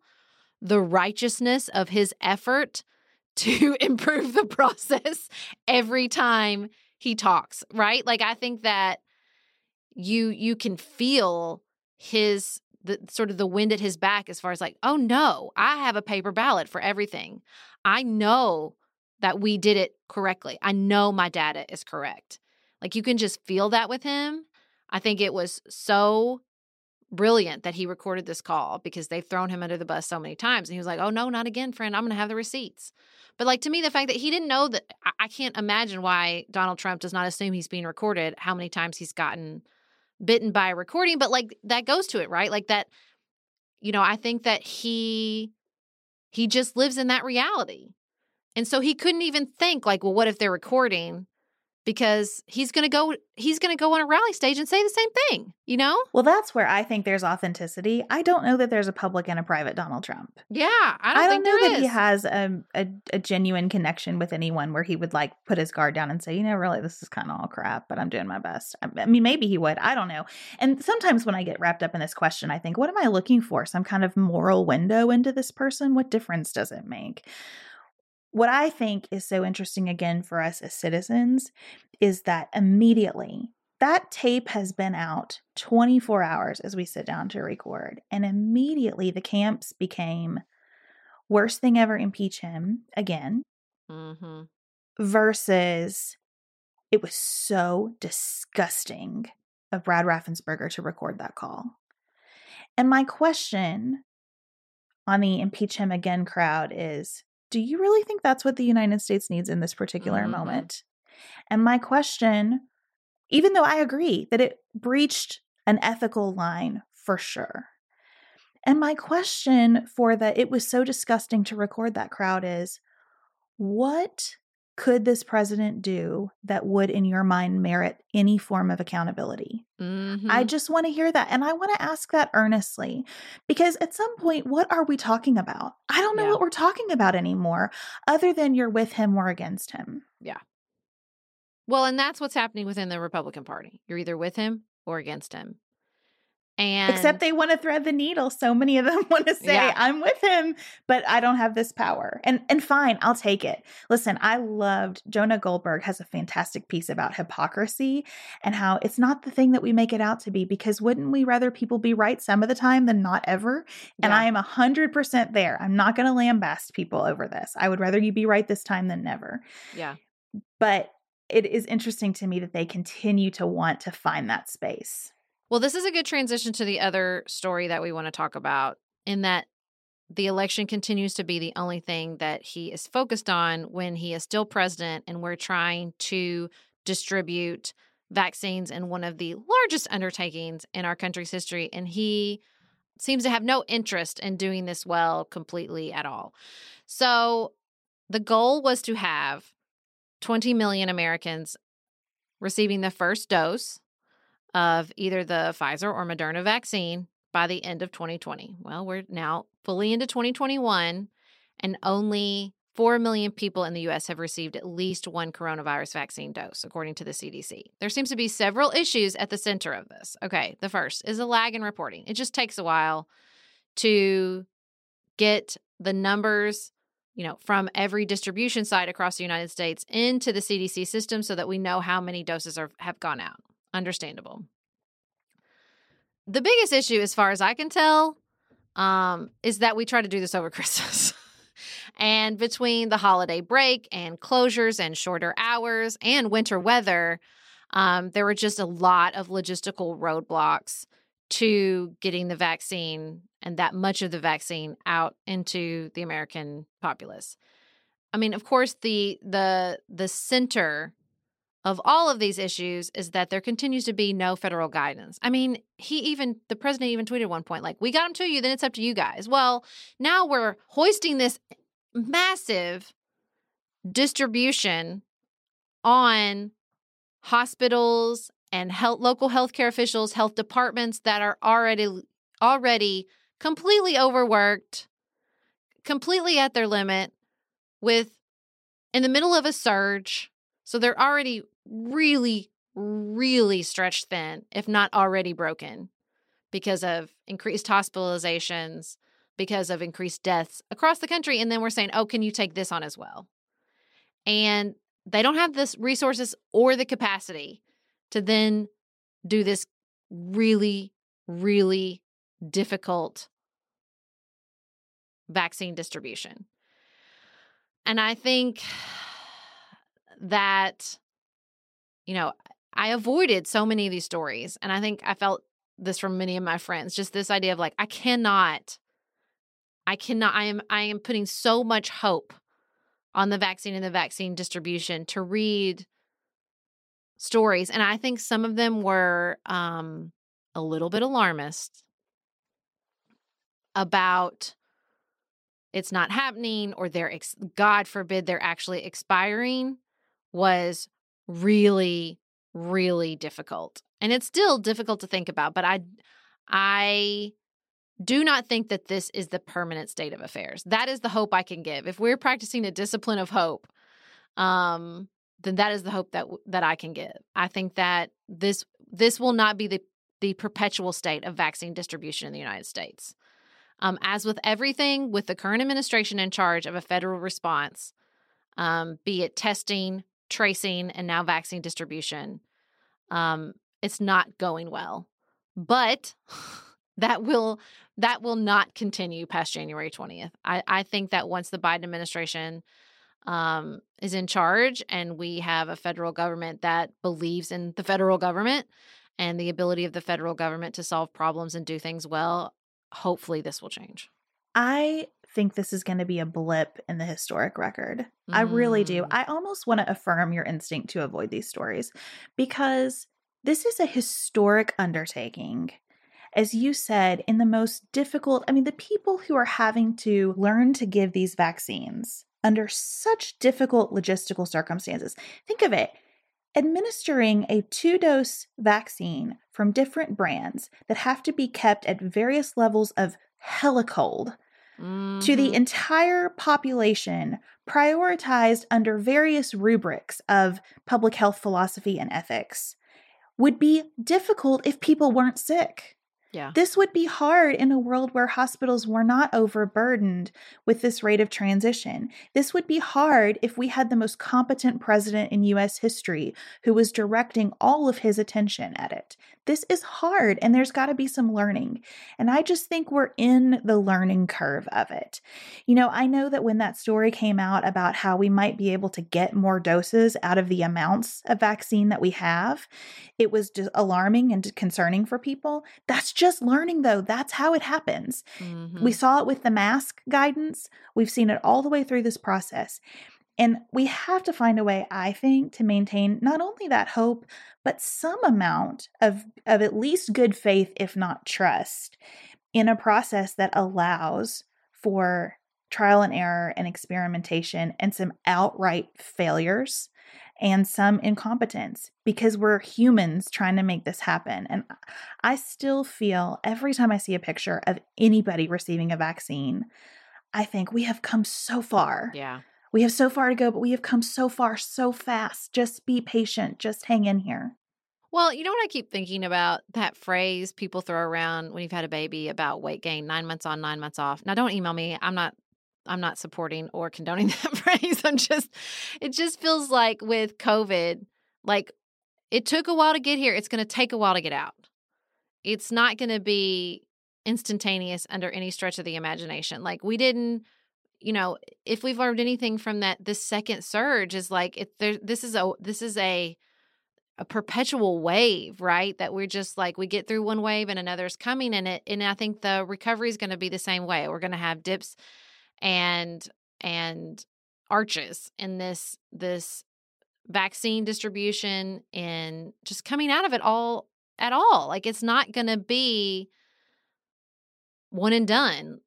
the righteousness of his effort to improve the process every time he talks, right? Like I think that you you can feel his the sort of the wind at his back as far as like, oh no, I have a paper ballot for everything. I know that we did it correctly. I know my data is correct. Like you can just feel that with him. I think it was so brilliant that he recorded this call because they've thrown him under the bus so many times. And he was like, oh, no, not again, friend. I'm going to have the receipts. But like to me, the fact that he didn't know that, I can't imagine why Donald Trump does not assume he's being recorded, how many times he's gotten bitten by a recording. But like that goes to it, right? Like that, you know, I think that he he just lives in that reality. And so he couldn't even think like, well, what if they're recording? Because he's going to go he's going to go on a rally stage and say the same thing, you know? Well, that's where I think there's authenticity. I don't know that there's a public and a private Donald Trump. Yeah, I don't, I don't know that is. he has a, a, a genuine connection with anyone where he would like put his guard down and say, you know, really, this is kind of all crap, but I'm doing my best. I mean, maybe he would. I don't know. And sometimes when I get wrapped up in this question, I think, what am I looking for? Some kind of moral window into this person? What difference does it make? What I think is so interesting again for us as citizens is that immediately that tape has been out 24 hours as we sit down to record, and immediately the camps became worst thing ever, impeach him again, mm-hmm. versus it was so disgusting of Brad Raffensperger to record that call. And my question on the impeach him again crowd is do you really think that's what the United States needs in this particular mm-hmm. moment? And my question, even though I agree that it breached an ethical line for sure. And my question for that it was so disgusting to record that crowd is what could this president do that would, in your mind, merit any form of accountability? Mm-hmm. I just want to hear that. And I want to ask that earnestly because at some point, what are we talking about? I don't know yeah. what we're talking about anymore, other than you're with him or against him. Yeah. Well, and that's what's happening within the Republican Party. You're either with him or against him. And except they want to thread the needle. So many of them want to say, yeah. I'm with him, but I don't have this power. And and fine, I'll take it. Listen, I loved Jonah Goldberg has a fantastic piece about hypocrisy and how it's not the thing that we make it out to be, because wouldn't we rather people be right some of the time than not ever? And yeah. I am a hundred percent there. I'm not gonna lambast people over this. I would rather you be right this time than never. Yeah. But it is interesting to me that they continue to want to find that space. Well, this is a good transition to the other story that we want to talk about, in that the election continues to be the only thing that he is focused on when he is still president, and we're trying to distribute vaccines in one of the largest undertakings in our country's history. And he seems to have no interest in doing this well completely at all. So the goal was to have 20 million Americans receiving the first dose of either the Pfizer or Moderna vaccine by the end of 2020. Well, we're now fully into 2021, and only 4 million people in the US have received at least one coronavirus vaccine dose, according to the CDC. There seems to be several issues at the center of this. Okay, the first is a lag in reporting. It just takes a while to get the numbers you know, from every distribution site across the United States into the CDC system so that we know how many doses are, have gone out. Understandable. The biggest issue, as far as I can tell, um, is that we try to do this over Christmas. and between the holiday break and closures and shorter hours and winter weather, um, there were just a lot of logistical roadblocks to getting the vaccine and that much of the vaccine out into the American populace. I mean, of course, the the the center of all of these issues is that there continues to be no federal guidance. I mean, he even, the president even tweeted at one point, like, we got them to you, then it's up to you guys. Well, now we're hoisting this massive distribution on hospitals and health, local healthcare officials, health departments that are already already completely overworked, completely at their limit with in the middle of a surge. So they're already really, really stretched thin, if not already broken, because of increased hospitalizations, because of increased deaths across the country. And then we're saying, oh, can you take this on as well? And they don't have the resources or the capacity to then do this really, really difficult vaccine distribution. And I think that you know, I avoided so many of these stories. And I think I felt this from many of my friends just this idea of like, I cannot, I cannot, I am, I am putting so much hope on the vaccine and the vaccine distribution to read stories. And I think some of them were um, a little bit alarmist about it's not happening or they're, ex- God forbid, they're actually expiring was really really difficult. And it's still difficult to think about, but I I do not think that this is the permanent state of affairs. That is the hope I can give. If we're practicing a discipline of hope, um then that is the hope that that I can give. I think that this this will not be the the perpetual state of vaccine distribution in the United States. Um, as with everything, with the current administration in charge of a federal response, um, be it testing, tracing and now vaccine distribution, um, it's not going well. But that will that will not continue past January 20th. I, I think that once the Biden administration um, is in charge and we have a federal government that believes in the federal government and the ability of the federal government to solve problems and do things well, hopefully this will change. I think this is going to be a blip in the historic record. Mm. I really do. Mm. I almost want to affirm your instinct to avoid these stories because this is a historic undertaking. As you said, in the most difficult, I mean, the people who are having to learn to give these vaccines under such difficult logistical circumstances. Think of it administering a two dose vaccine from different brands that have to be kept at various levels of helicold mm-hmm. to the mm-hmm. entire population, prioritized under various rubrics of public health philosophy and ethics, would be difficult if people weren't sick. Yeah. This would be hard in a world where hospitals were not overburdened with this rate of transition. This would be hard if we had the most competent president in US history who was directing all of his attention at it. This is hard and there's got to be some learning. And I just think we're in the learning curve of it. You know, I know that when that story came out about how we might be able to get more doses out of the amounts of vaccine that we have, it was just alarming and concerning for people. That's just learning, though. That's how it happens. Mm-hmm. We saw it with the mask guidance, we've seen it all the way through this process. And we have to find a way, I think, to maintain not only that hope, but some amount of, of at least good faith, if not trust, in a process that allows for trial and error and experimentation and some outright failures and some incompetence because we're humans trying to make this happen. And I still feel every time I see a picture of anybody receiving a vaccine, I think we have come so far. Yeah. We have so far to go, but we have come so far so fast. Just be patient. Just hang in here. Well, you know what I keep thinking about? That phrase people throw around when you've had a baby about weight gain, nine months on, nine months off. Now, don't email me. I'm not I'm not supporting or condoning that phrase. I'm just, it just feels like with COVID, like it took a while to get here. It's going to take a while to get out. It's not going to be instantaneous under any stretch of the imagination. Like we didn't, you know, if we've learned anything from that, this second surge is like it. There, this is a this is a a perpetual wave, right? That we're just like we get through one wave and another's coming, and it. And I think the recovery is going to be the same way. We're going to have dips and and arches in this this vaccine distribution and just coming out of it all at all. Like it's not going to be one and done.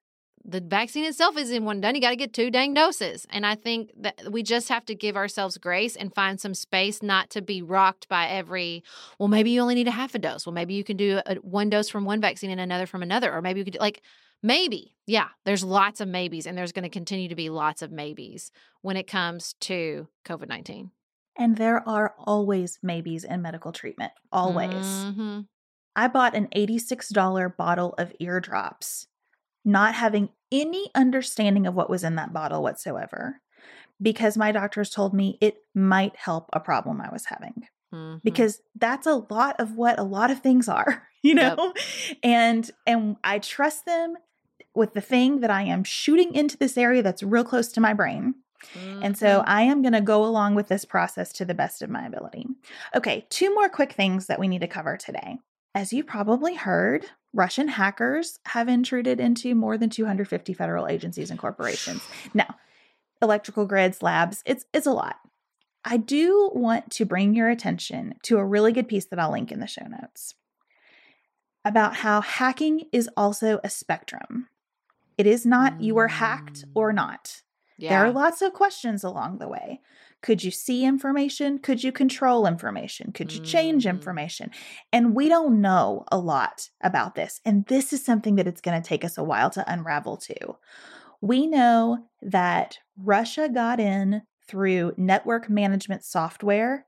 The vaccine itself isn't one done. You got to get two dang doses. And I think that we just have to give ourselves grace and find some space not to be rocked by every, well, maybe you only need a half a dose. Well, maybe you can do a, one dose from one vaccine and another from another. Or maybe you could do like, Maybe. Yeah, there's lots of maybes, and there's going to continue to be lots of maybes when it comes to COVID 19. And there are always maybes in medical treatment. Always. Mm-hmm. I bought an $86 bottle of eardrops, not having any understanding of what was in that bottle whatsoever, because my doctors told me it might help a problem I was having. Mm-hmm. Because that's a lot of what a lot of things are, you know? Yep. And and I trust them with the thing that I am shooting into this area that's real close to my brain. Mm-hmm. And so mm-hmm. I am going to go along with this process to the best of my ability. Okay, two more quick things that we need to cover today. As you probably heard, Russian hackers have intruded into more than 250 federal agencies and corporations. Now, electrical grids, labs, it's it's a lot. I do want to bring your attention to a really good piece that I'll link in the show notes about how hacking is also a spectrum. It is not you were hacked or mm. not. Yeah. There are lots of questions along the way. Could you see information? Could you control information? Could you change mm. information? And we don't know a lot about this. And this is something that it's going to take us a while to unravel too. We know that Russia got in through network management software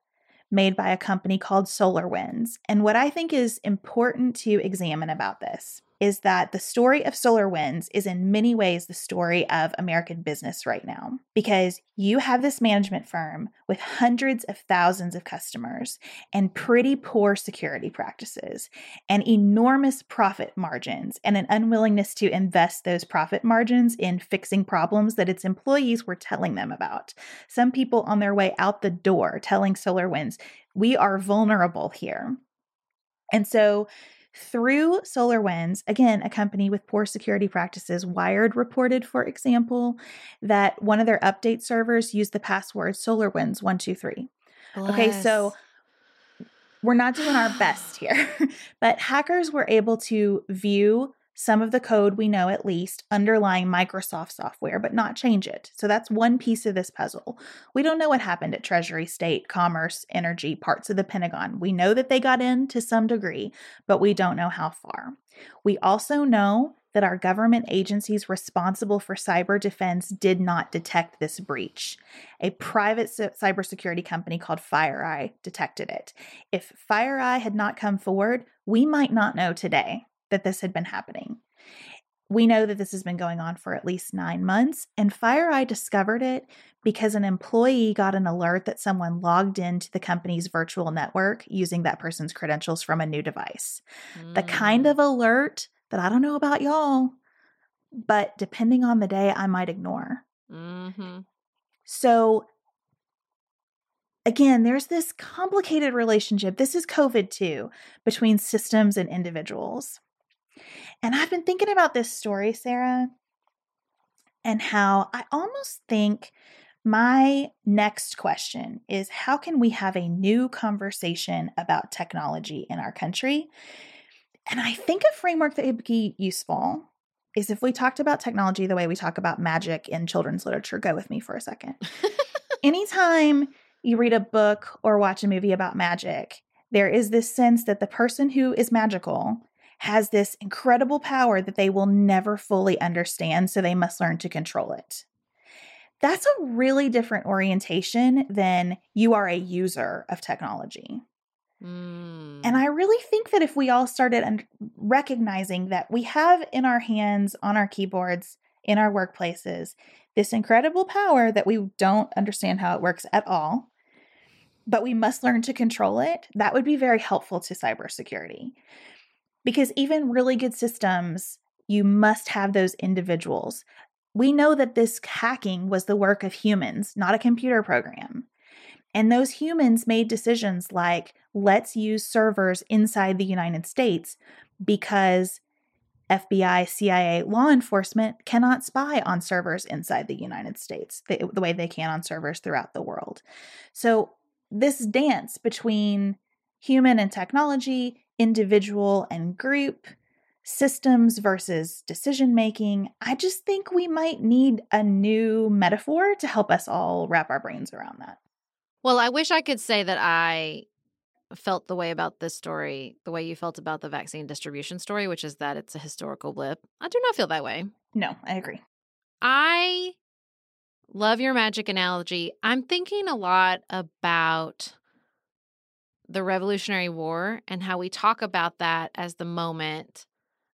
made by a company called SolarWinds. And what I think is important to examine about this is that the story of SolarWinds is in many ways the story of American business right now because you have this management firm with hundreds of thousands of customers and pretty poor security practices and enormous profit margins and an unwillingness to invest those profit margins in fixing problems that its employees were telling them about. Some people on their way out the door telling SolarWinds, we are vulnerable here. And so through SolarWinds, again, a company with poor security practices, Wired reported, for example, that one of their update servers used the password SolarWinds123. Okay, so we're not doing our best here, but hackers were able to view some of the code we know at least underlying Microsoft software, but not change it. So that's one piece of this puzzle. We don't know what happened at Treasury, State, Commerce, Energy, parts of the Pentagon. We know that they got in to some degree, but we don't know how far. We also know that our government agencies responsible for cyber defense did not detect this breach. A private cybersecurity company called FireEye detected it. If FireEye had not come forward, we might not know today that this had been happening. We know that this has been going on for at least nine months, and FireEye discovered it because an employee got an alert that someone logged into the company's virtual network using that person's credentials from a new device. Mm. The kind of mm. alert that I don't know about y'all, but depending on the day, I might ignore. Mm-hmm. So, again, there's this complicated relationship. This is COVID too, between systems and individuals. And I've been thinking about this story, Sarah, and how I almost think my next question is how can we have a new conversation about technology in our country? And I think a framework that would be useful is if we talked about technology the way we talk about magic in children's literature. Go with me for a second. Anytime you read a book or watch a movie about magic, there is this sense that the person who is magical has this incredible power that they will never fully understand, so they must learn to control it. That's a really different orientation than you are a user of technology. Mm. And I really think that if we all started un- recognizing that we have in our hands, on our keyboards, in our workplaces, this incredible power that we don't understand how it works at all, but we must learn to control it, that would be very helpful to cybersecurity. Because even really good systems, you must have those individuals. We know that this hacking was the work of humans, not a computer program. And those humans made decisions like, let's use servers inside the United States because FBI, CIA, law enforcement cannot spy on servers inside the United States the, the way they can on servers throughout the world. So, this dance between human and technology individual and group, systems versus decision making. I just think we might need a new metaphor to help us all wrap our brains around that. Well, I wish I could say that I felt the way about this story, the way you felt about the vaccine distribution story, which is that it's a historical blip. I do not feel that way. No, I agree. I love your magic analogy. I'm thinking a lot about the Revolutionary War and how we talk about that as the moment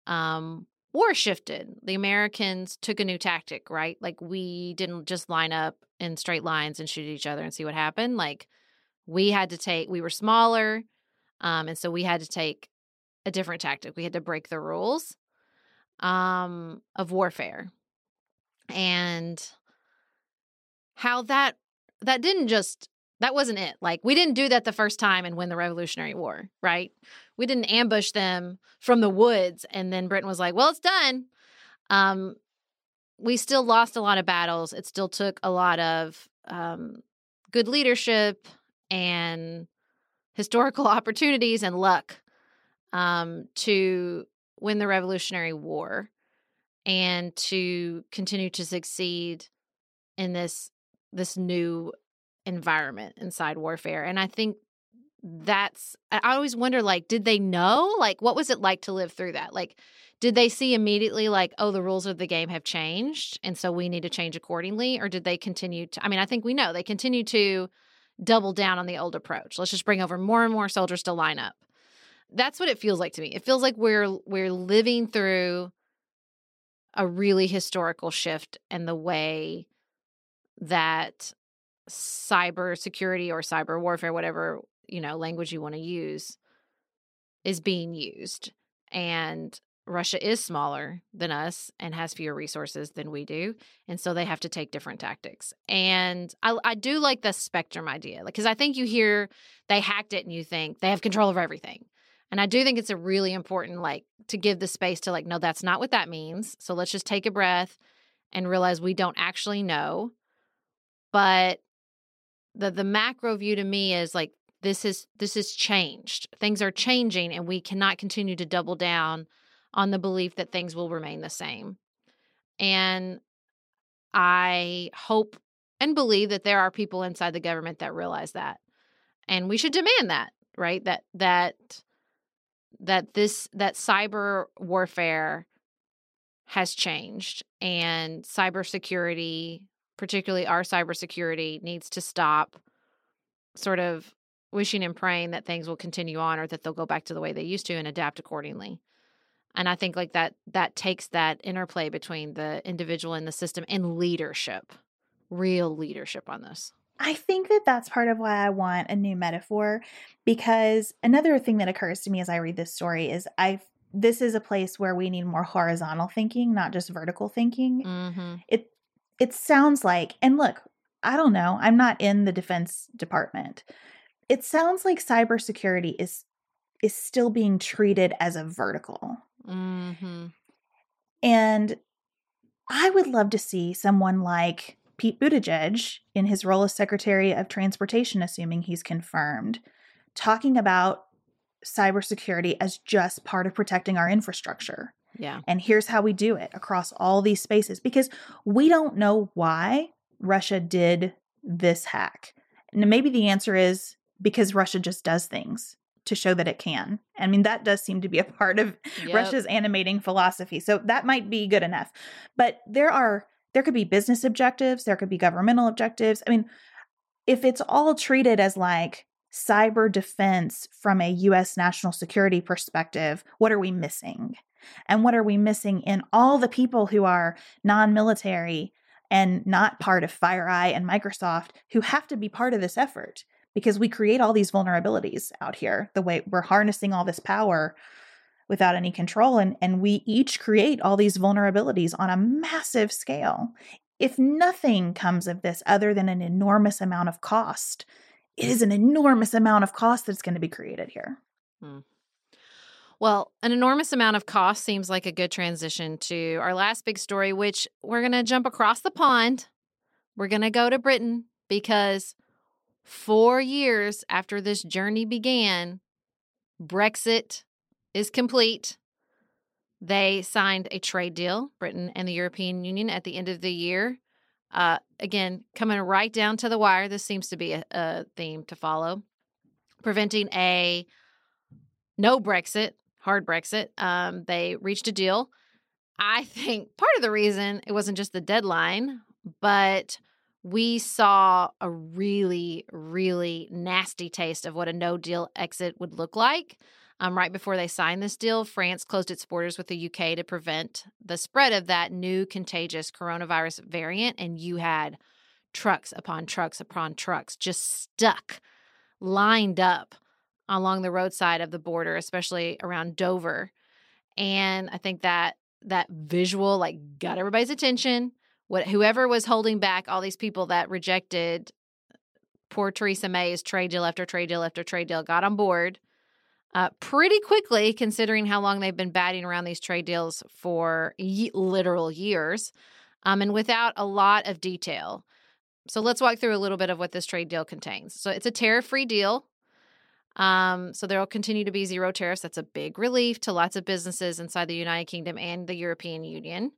um, war shifted. The Americans took a new tactic, right? Like we didn't just line up in straight lines and shoot each other and see what happened. Like we had to take, we were smaller. Um, and so we had to take a different tactic. We had to break the rules um, of warfare. And how that that didn't just that wasn't it. Like we didn't do that the first time and win the Revolutionary War, right? We didn't ambush them from the woods and then Britain was like, "Well, it's done." Um, we still lost a lot of battles. It still took a lot of um, good leadership and historical opportunities and luck um, to win the Revolutionary War and to continue to succeed in this this new environment inside warfare. And I think that's I always wonder like did they know? Like what was it like to live through that? Like did they see immediately like oh the rules of the game have changed and so we need to change accordingly or did they continue to I mean I think we know they continue to double down on the old approach. Let's just bring over more and more soldiers to line up. That's what it feels like to me. It feels like we're we're living through a really historical shift in the way that cyber security or cyber warfare, whatever, you know, language you want to use, is being used. And Russia is smaller than us and has fewer resources than we do. And so they have to take different tactics. And I, I do like the spectrum idea because I think you hear they hacked it and you think they have control over everything. And I do think it's a really important, like, to give the space to, like, no, that's not what that means. So let's just take a breath and realize we don't actually know. But the the macro view to me is like this is this is changed. Things are changing and we cannot continue to double down on the belief that things will remain the same. And I hope and believe that there are people inside the government that realize that. And we should demand that, right? That that that this that cyber warfare has changed and cybersecurity, particularly our cybersecurity, needs to stop sort of wishing and praying that things will continue on or that they'll go back to the way they used to and adapt accordingly. And I think like that that takes that interplay between the individual and the system and leadership, real leadership on this. I think that that's part of why I want a new metaphor because another thing that occurs to me as I read this story is I this is a place where we need more horizontal thinking, not just vertical thinking. Mm-hmm. It it sounds like and look, I don't know, I'm not in the defense department. It sounds like cybersecurity is is still being treated as a vertical. Mm-hmm. And I would love to see someone like Pete Buttigieg, in his role as Secretary of Transportation, assuming he's confirmed, talking about cybersecurity as just part of protecting our infrastructure. Yeah. And here's how we do it across all these spaces because we don't know why Russia did this hack. And maybe the answer is because Russia just does things to show that it can. I mean, that does seem to be a part of Yep. Russia's animating philosophy. So that might be good enough. But there are there could be business objectives, there could be governmental objectives. I mean, if it's all treated as like cyber defense from a US national security perspective, what are we missing? And what are we missing in all the people who are non-military and not part of FireEye and Microsoft who have to be part of this effort? Because we create all these vulnerabilities out here, the way we're harnessing all this power without any control and and we each create all these vulnerabilities on a massive scale. If nothing comes of this other than an enormous amount of cost it is an enormous amount of cost that's going to be created here hmm. Well, an enormous amount of cost seems like a good transition to our last big story, which we're going to jump across the pond. We're going to go to Britain because four years after this journey began, Brexit is complete. They signed a trade deal, Britain and the European Union, at the end of the year. Uh, again, coming right down to the wire, this seems to be a, a theme to follow, preventing a no Brexit, hard Brexit. Um, they reached a deal. I think part of the reason it wasn't just the deadline, but we saw a really, really nasty taste of what a no deal exit would look like. Um, right before they signed this deal, France closed its borders with the UK to prevent the spread of that new contagious coronavirus variant. And you had trucks upon trucks upon trucks just stuck, lined up along the roadside of the border, especially around Dover. And I think that that visual like got everybody's attention. What whoever was holding back all these people that rejected poor Theresa May's trade deal after trade deal after trade deal got on board uh, pretty quickly, considering how long they've been batting around these trade deals for literal years, um, and without a lot of detail. So let's walk through a little bit of what this trade deal contains. So it's a tariff-free deal. Um, so there will continue to be zero tariffs. That's a big relief to lots of businesses inside the United Kingdom and the European Union.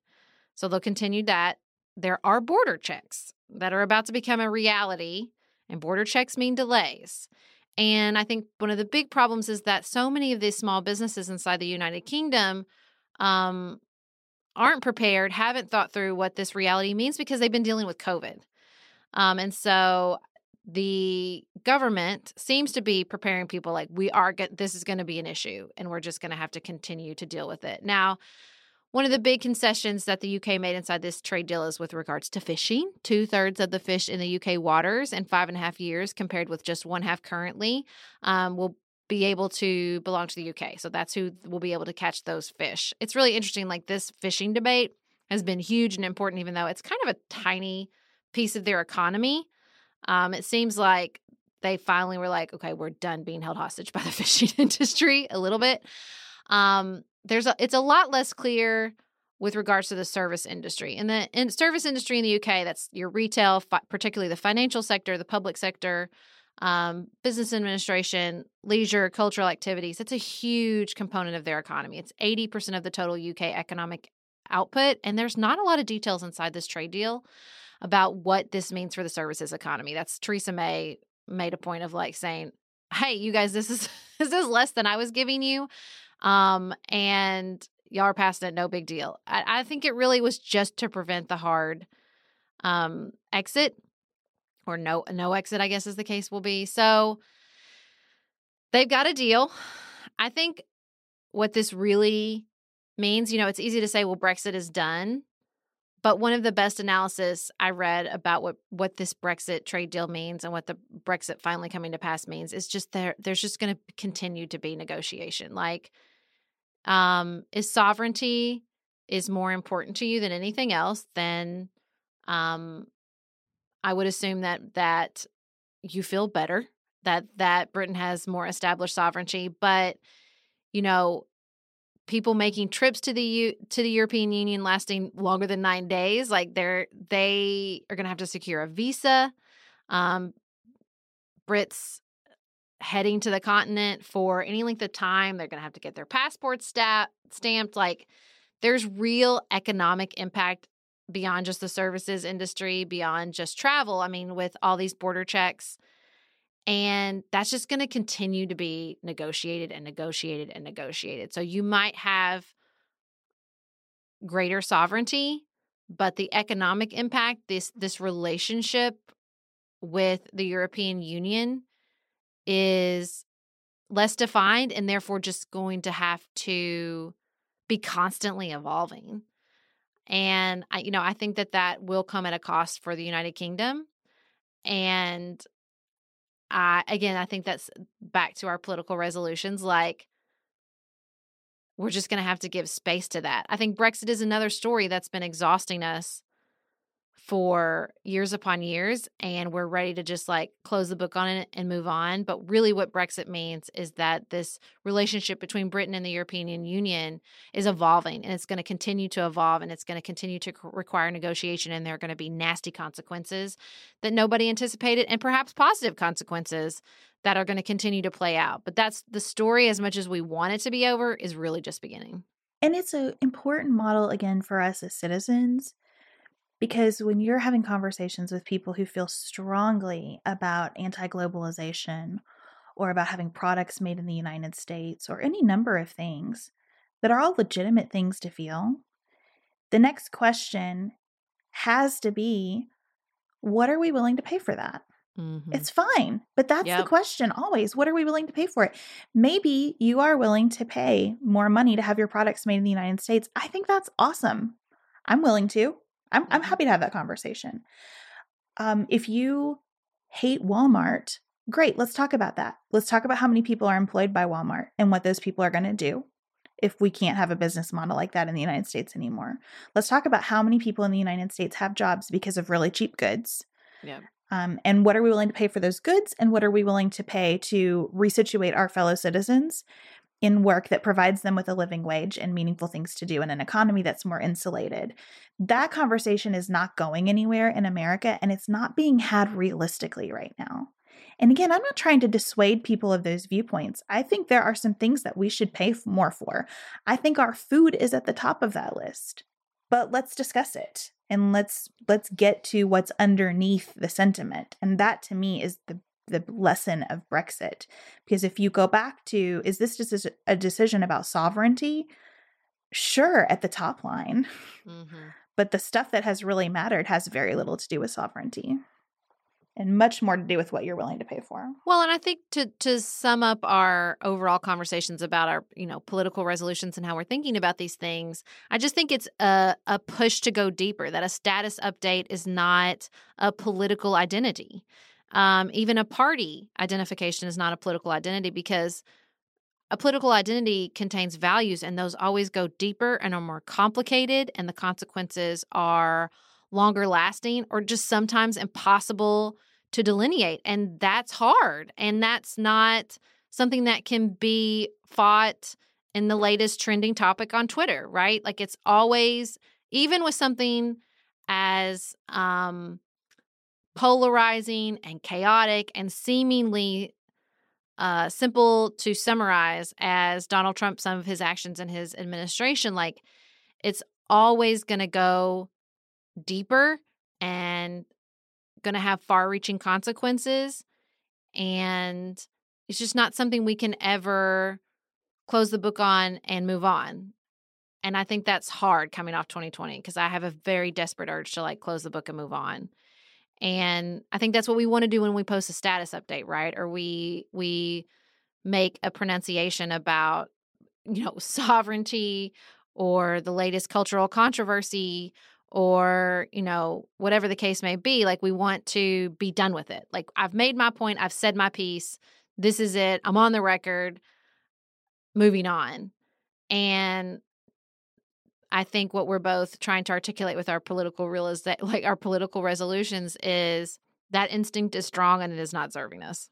So they'll continue that. There are border checks that are about to become a reality, and border checks mean delays. And I think one of the big problems is that so many of these small businesses inside the United Kingdom um, aren't prepared, haven't thought through what this reality means because they've been dealing with COVID. Um, and so the government seems to be preparing people like we are go- this is going to be an issue and we're just going to have to continue to deal with it. Now, one of the big concessions that the UK made inside this trade deal is with regards to fishing. Two thirds of the fish in the UK waters in five and a half years, compared with just one half currently, um, will be able to belong to the UK. So that's who will be able to catch those fish. It's really interesting. Like this fishing debate has been huge and important, even though it's kind of a tiny piece of their economy. Um, it seems like they finally were like, okay, we're done being held hostage by the fishing industry a little bit. Um, there's a, it's a lot less clear with regards to the service industry. And the in service industry in the UK, that's your retail, fi- particularly the financial sector, the public sector, um, business administration, leisure, cultural activities. It's a huge component of their economy. It's 80% of the total UK economic output. And there's not a lot of details inside this trade deal about what this means for the services economy. That's Theresa May made a point of like saying, "Hey, you guys, this is this is less than I was giving you." Um, and y'all are passing it, no big deal. I, I think it really was just to prevent the hard um, exit or no no exit, I guess is the case will be. So they've got a deal. I think what this really means, you know, it's easy to say, well, Brexit is done. But one of the best analysis I read about what what this Brexit trade deal means and what the Brexit finally coming to pass means is just there there's just going to continue to be negotiation. Like um is sovereignty is more important to you than anything else then um I would assume that that you feel better that that Britain has more established sovereignty, but you know, people making trips to the U- to the European Union lasting longer than nine days, like they're they are going to have to secure a visa. Um, Brits heading to the continent for any length of time, they're going to have to get their passports sta- stamped. Like, there's real economic impact beyond just the services industry, beyond just travel. I mean, with all these border checks. And that's just going to continue to be negotiated and negotiated and negotiated. So you might have greater sovereignty, but the economic impact, this this relationship with the European Union is less defined and therefore just going to have to be constantly evolving. And I you know, I think that that will come at a cost for the United Kingdom. And I again, I think that's back to our political resolutions like we're just going to have to give space to that. I think Brexit is another story that's been exhausting us for years upon years and we're ready to just like close the book on it and move on but really what brexit means is that this relationship between britain and the european union is evolving and it's going to continue to evolve and it's going to continue to require negotiation and there are going to be nasty consequences that nobody anticipated and perhaps positive consequences that are going to continue to play out. But that's the story as much as we want it to be over is really just beginning. And it's an important model again for us as citizens because when you're having conversations with people who feel strongly about anti globalization or about having products made in the United States or any number of things that are all legitimate things to feel, the next question has to be what are we willing to pay for that? Mm-hmm. It's fine, but that's yep. the question always. What are we willing to pay for it? Maybe you are willing to pay more money to have your products made in the United States. I think that's awesome. I'm willing to. I'm I'm mm-hmm. happy to have that conversation. Um, if you hate Walmart, great. Let's talk about that. Let's talk about how many people are employed by Walmart and what those people are going to do if we can't have a business model like that in the United States anymore. Let's talk about how many people in the United States have jobs because of really cheap goods. Yeah. Um, and what are we willing to pay for those goods? And what are we willing to pay to resituate our fellow citizens in work that provides them with a living wage and meaningful things to do in an economy that's more insulated. That conversation is not going anywhere in America and it's not being had realistically right now. And again, I'm not trying to dissuade people of those viewpoints. I think there are some things that we should pay more for. I think our food is at the top of that list. But let's discuss it and let's let's get to what's underneath the sentiment. And that to me is the the lesson of Brexit. Because if you go back to, is this just a decision about sovereignty? Sure, at the top line. Mm-hmm. But the stuff that has really mattered has very little to do with sovereignty and much more to do with what you're willing to pay for. Well, and I think to to sum up our overall conversations about our, you know, political resolutions and how we're thinking about these things, I just think it's a a push to go deeper that a status update is not a political identity. Um, even a party identification is not a political identity because a political identity contains values, and those always go deeper and are more complicated, and the consequences are longer lasting or just sometimes impossible to delineate. And that's hard. And that's not something that can be fought in the latest trending topic on Twitter, right? Like it's always, even with something as um, polarizing and chaotic and seemingly uh, simple to summarize as Donald Trump, some of his actions in his administration, like it's always going to go deeper and going to have far reaching consequences. And it's just not something we can ever close the book on and move on. And I think that's hard coming off 2020 because I have a very desperate urge to like close the book and move on. And I think that's what we want to do when we post a status update, right? Or we we make a pronunciation about you know sovereignty or the latest cultural controversy or you know whatever the case may be like we want to be done with it like i've made my point i've said my piece this is it i'm on the record moving on and I think what we're both trying to articulate with our political real is that like our political resolutions is that instinct is strong and it is not serving us.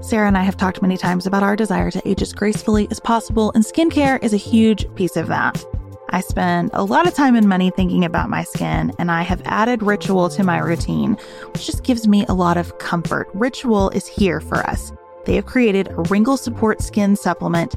Sarah and I have talked many times about our desire to age as gracefully as possible, and skincare is a huge piece of that. I spend a lot of time and money thinking about my skin, and I have added Ritual to my routine, which just gives me a lot of comfort. Ritual is here for us. They have created a wrinkle support skin supplement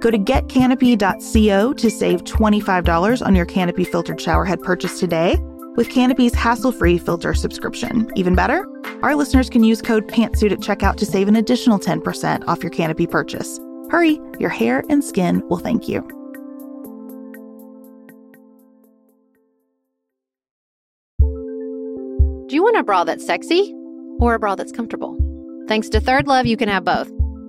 Go to getcanopy.co to save $25 on your Canopy filtered showerhead purchase today with Canopy's hassle-free filter subscription. Even better, our listeners can use code PANTSUIT at checkout to save an additional 10% off your Canopy purchase. Hurry, your hair and skin will thank you. Do you want a bra that's sexy or a bra that's comfortable? Thanks to ThirdLove, you can have both.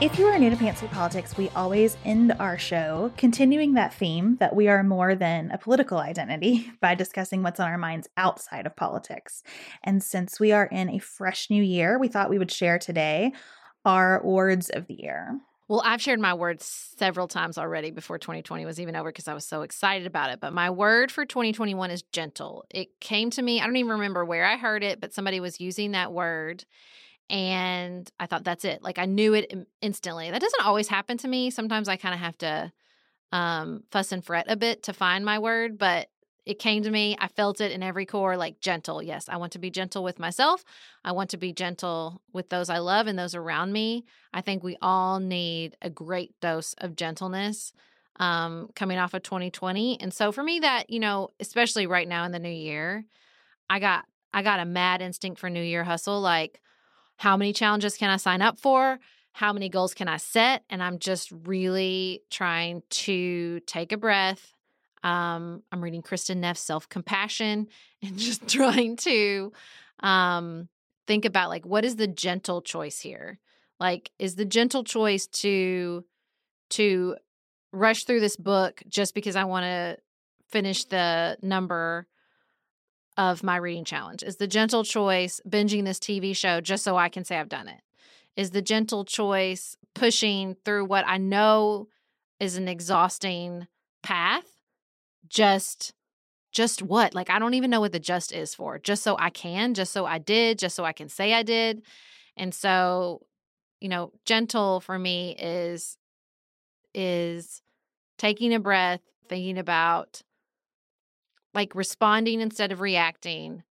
If you are new to Pantsuit Politics, we always end our show continuing that theme that we are more than a political identity by discussing what's on our minds outside of politics. And since we are in a fresh new year, we thought we would share today our words of the year. Well, I've shared my words several times already before 2020 was even over because I was so excited about it. But my word for 2021 is gentle. It came to me, I don't even remember where I heard it, but somebody was using that word and I thought that's it. Like I knew it instantly. That doesn't always happen to me. Sometimes I kind of have to um, fuss and fret a bit to find my word, but it came to me. I felt it in every core, like gentle. Yes, I want to be gentle with myself. I want to be gentle with those I love and those around me. I think we all need a great dose of gentleness um, coming off of 2020. And so for me, that you know, especially right now in the new year, I got I got a mad instinct for New Year hustle. Like how many challenges can I sign up for? How many goals can I set? And I'm just really trying to take a breath. Um, I'm reading Kristin Neff's Self Compassion and just trying to um, think about like what is the gentle choice here? Like, is the gentle choice to to rush through this book just because I want to finish the number of my reading challenge? Is the gentle choice binging this TV show just so I can say I've done it? Is the gentle choice pushing through what I know is an exhausting path just just what? Like I don't even know what the just is for. Just so I can, just so I did, just so I can say I did. And so, you know, gentle for me is is taking a breath, thinking about like responding instead of reacting,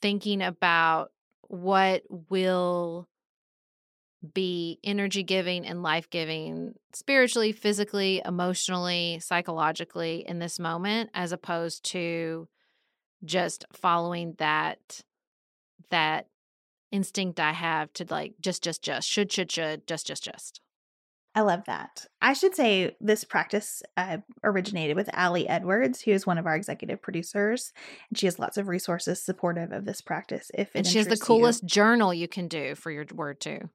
thinking about what will be energy giving and life giving spiritually, physically, emotionally, psychologically in this moment as opposed to just following that that instinct I have to like just just just should should should just just just I love that. I should say this practice uh, originated with Allie Edwards, who is one of our executive producers, and she has lots of resources supportive of this practice. If and she has the coolest you. journal you can do for your word too.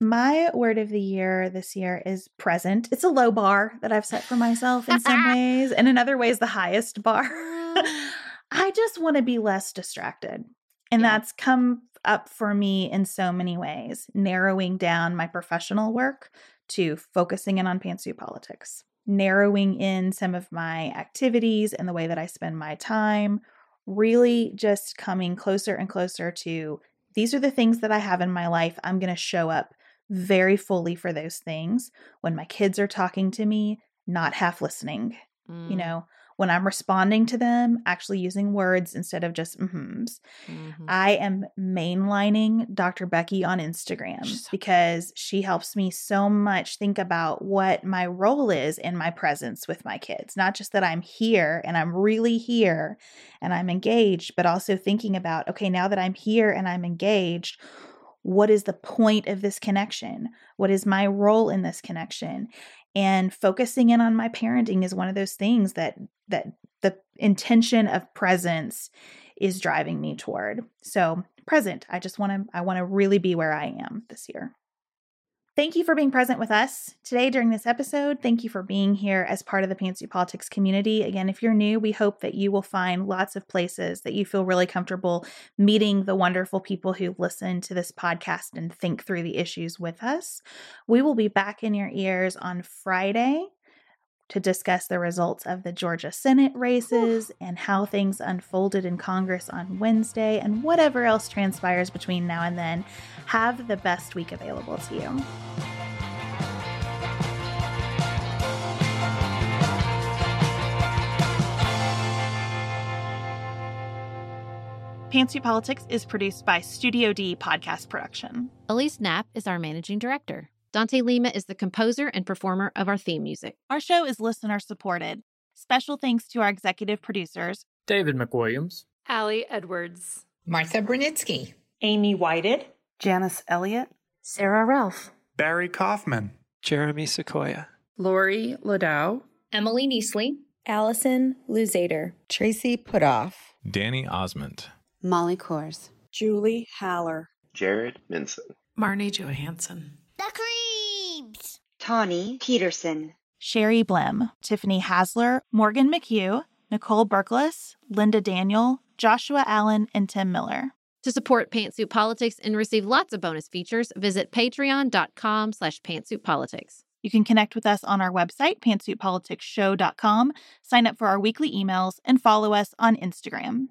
My word of the year this year is present. It's a low bar that I've set for myself in some ways, and in other ways, the highest bar. I just want to be less distracted. And yeah. that's come up for me in so many ways, narrowing down my professional work to focusing in on pantsuit politics, narrowing in some of my activities and the way that I spend my time, really just coming closer and closer to these are the things that I have in my life. I'm going to show up very fully for those things when my kids are talking to me, not half listening. Mm. You know, when I'm responding to them, actually using words instead of just mhms. Mm-hmm. I am mainlining Dr. Becky on Instagram because she helps me so much think about what my role is in my presence with my kids. Not just that I'm here and I'm really here and I'm engaged, but also thinking about, okay, now that I'm here and I'm engaged, what is the point of this connection? What is my role in this connection? And focusing in on my parenting is one of those things that that the intention of presence is driving me toward. So present i just want to i want to really be where i am this year Thank you for being present with us today during this episode. Thank you for being here as part of the Pantsuit Politics community. Again, if you're new, we hope that you will find lots of places that you feel really comfortable meeting the wonderful people who listen to this podcast and think through the issues with us. We will be back in your ears on Friday to discuss the results of the Georgia Senate races and how things unfolded in Congress on Wednesday and whatever else transpires between now and then. Have the best week available to you. Pantsuit Politics is produced by Studio D Podcast Production. Alise Napp is our managing director. Dante Lima is the composer and performer of our theme music. Our show is listener supported. Special thanks to our executive producers. David McWilliams, Allie Edwards, Martha Brunitsky, Amy Whited, Janice Elliott, Sarah Ralph, Barry Kaufman, Jeremy Sequoia, Lori Ladow, Emily Neasley, Allison Luzader, Tracy Putoff, Danny Osmond, Molly Kors, Julie Haller, Jared Minson. Marnie Johansson. The Tawny Peterson. Sherry Blim, Tiffany Hasler, Morgan McHugh, Nicole Berkles, Linda Daniel, Joshua Allen, and Tim Miller. To support Pantsuit Politics and receive lots of bonus features, visit patreon.com slash pantsuitpolitics. You can connect with us on our website, pantsuitpoliticsshow.com, sign up for our weekly emails, and follow us on Instagram.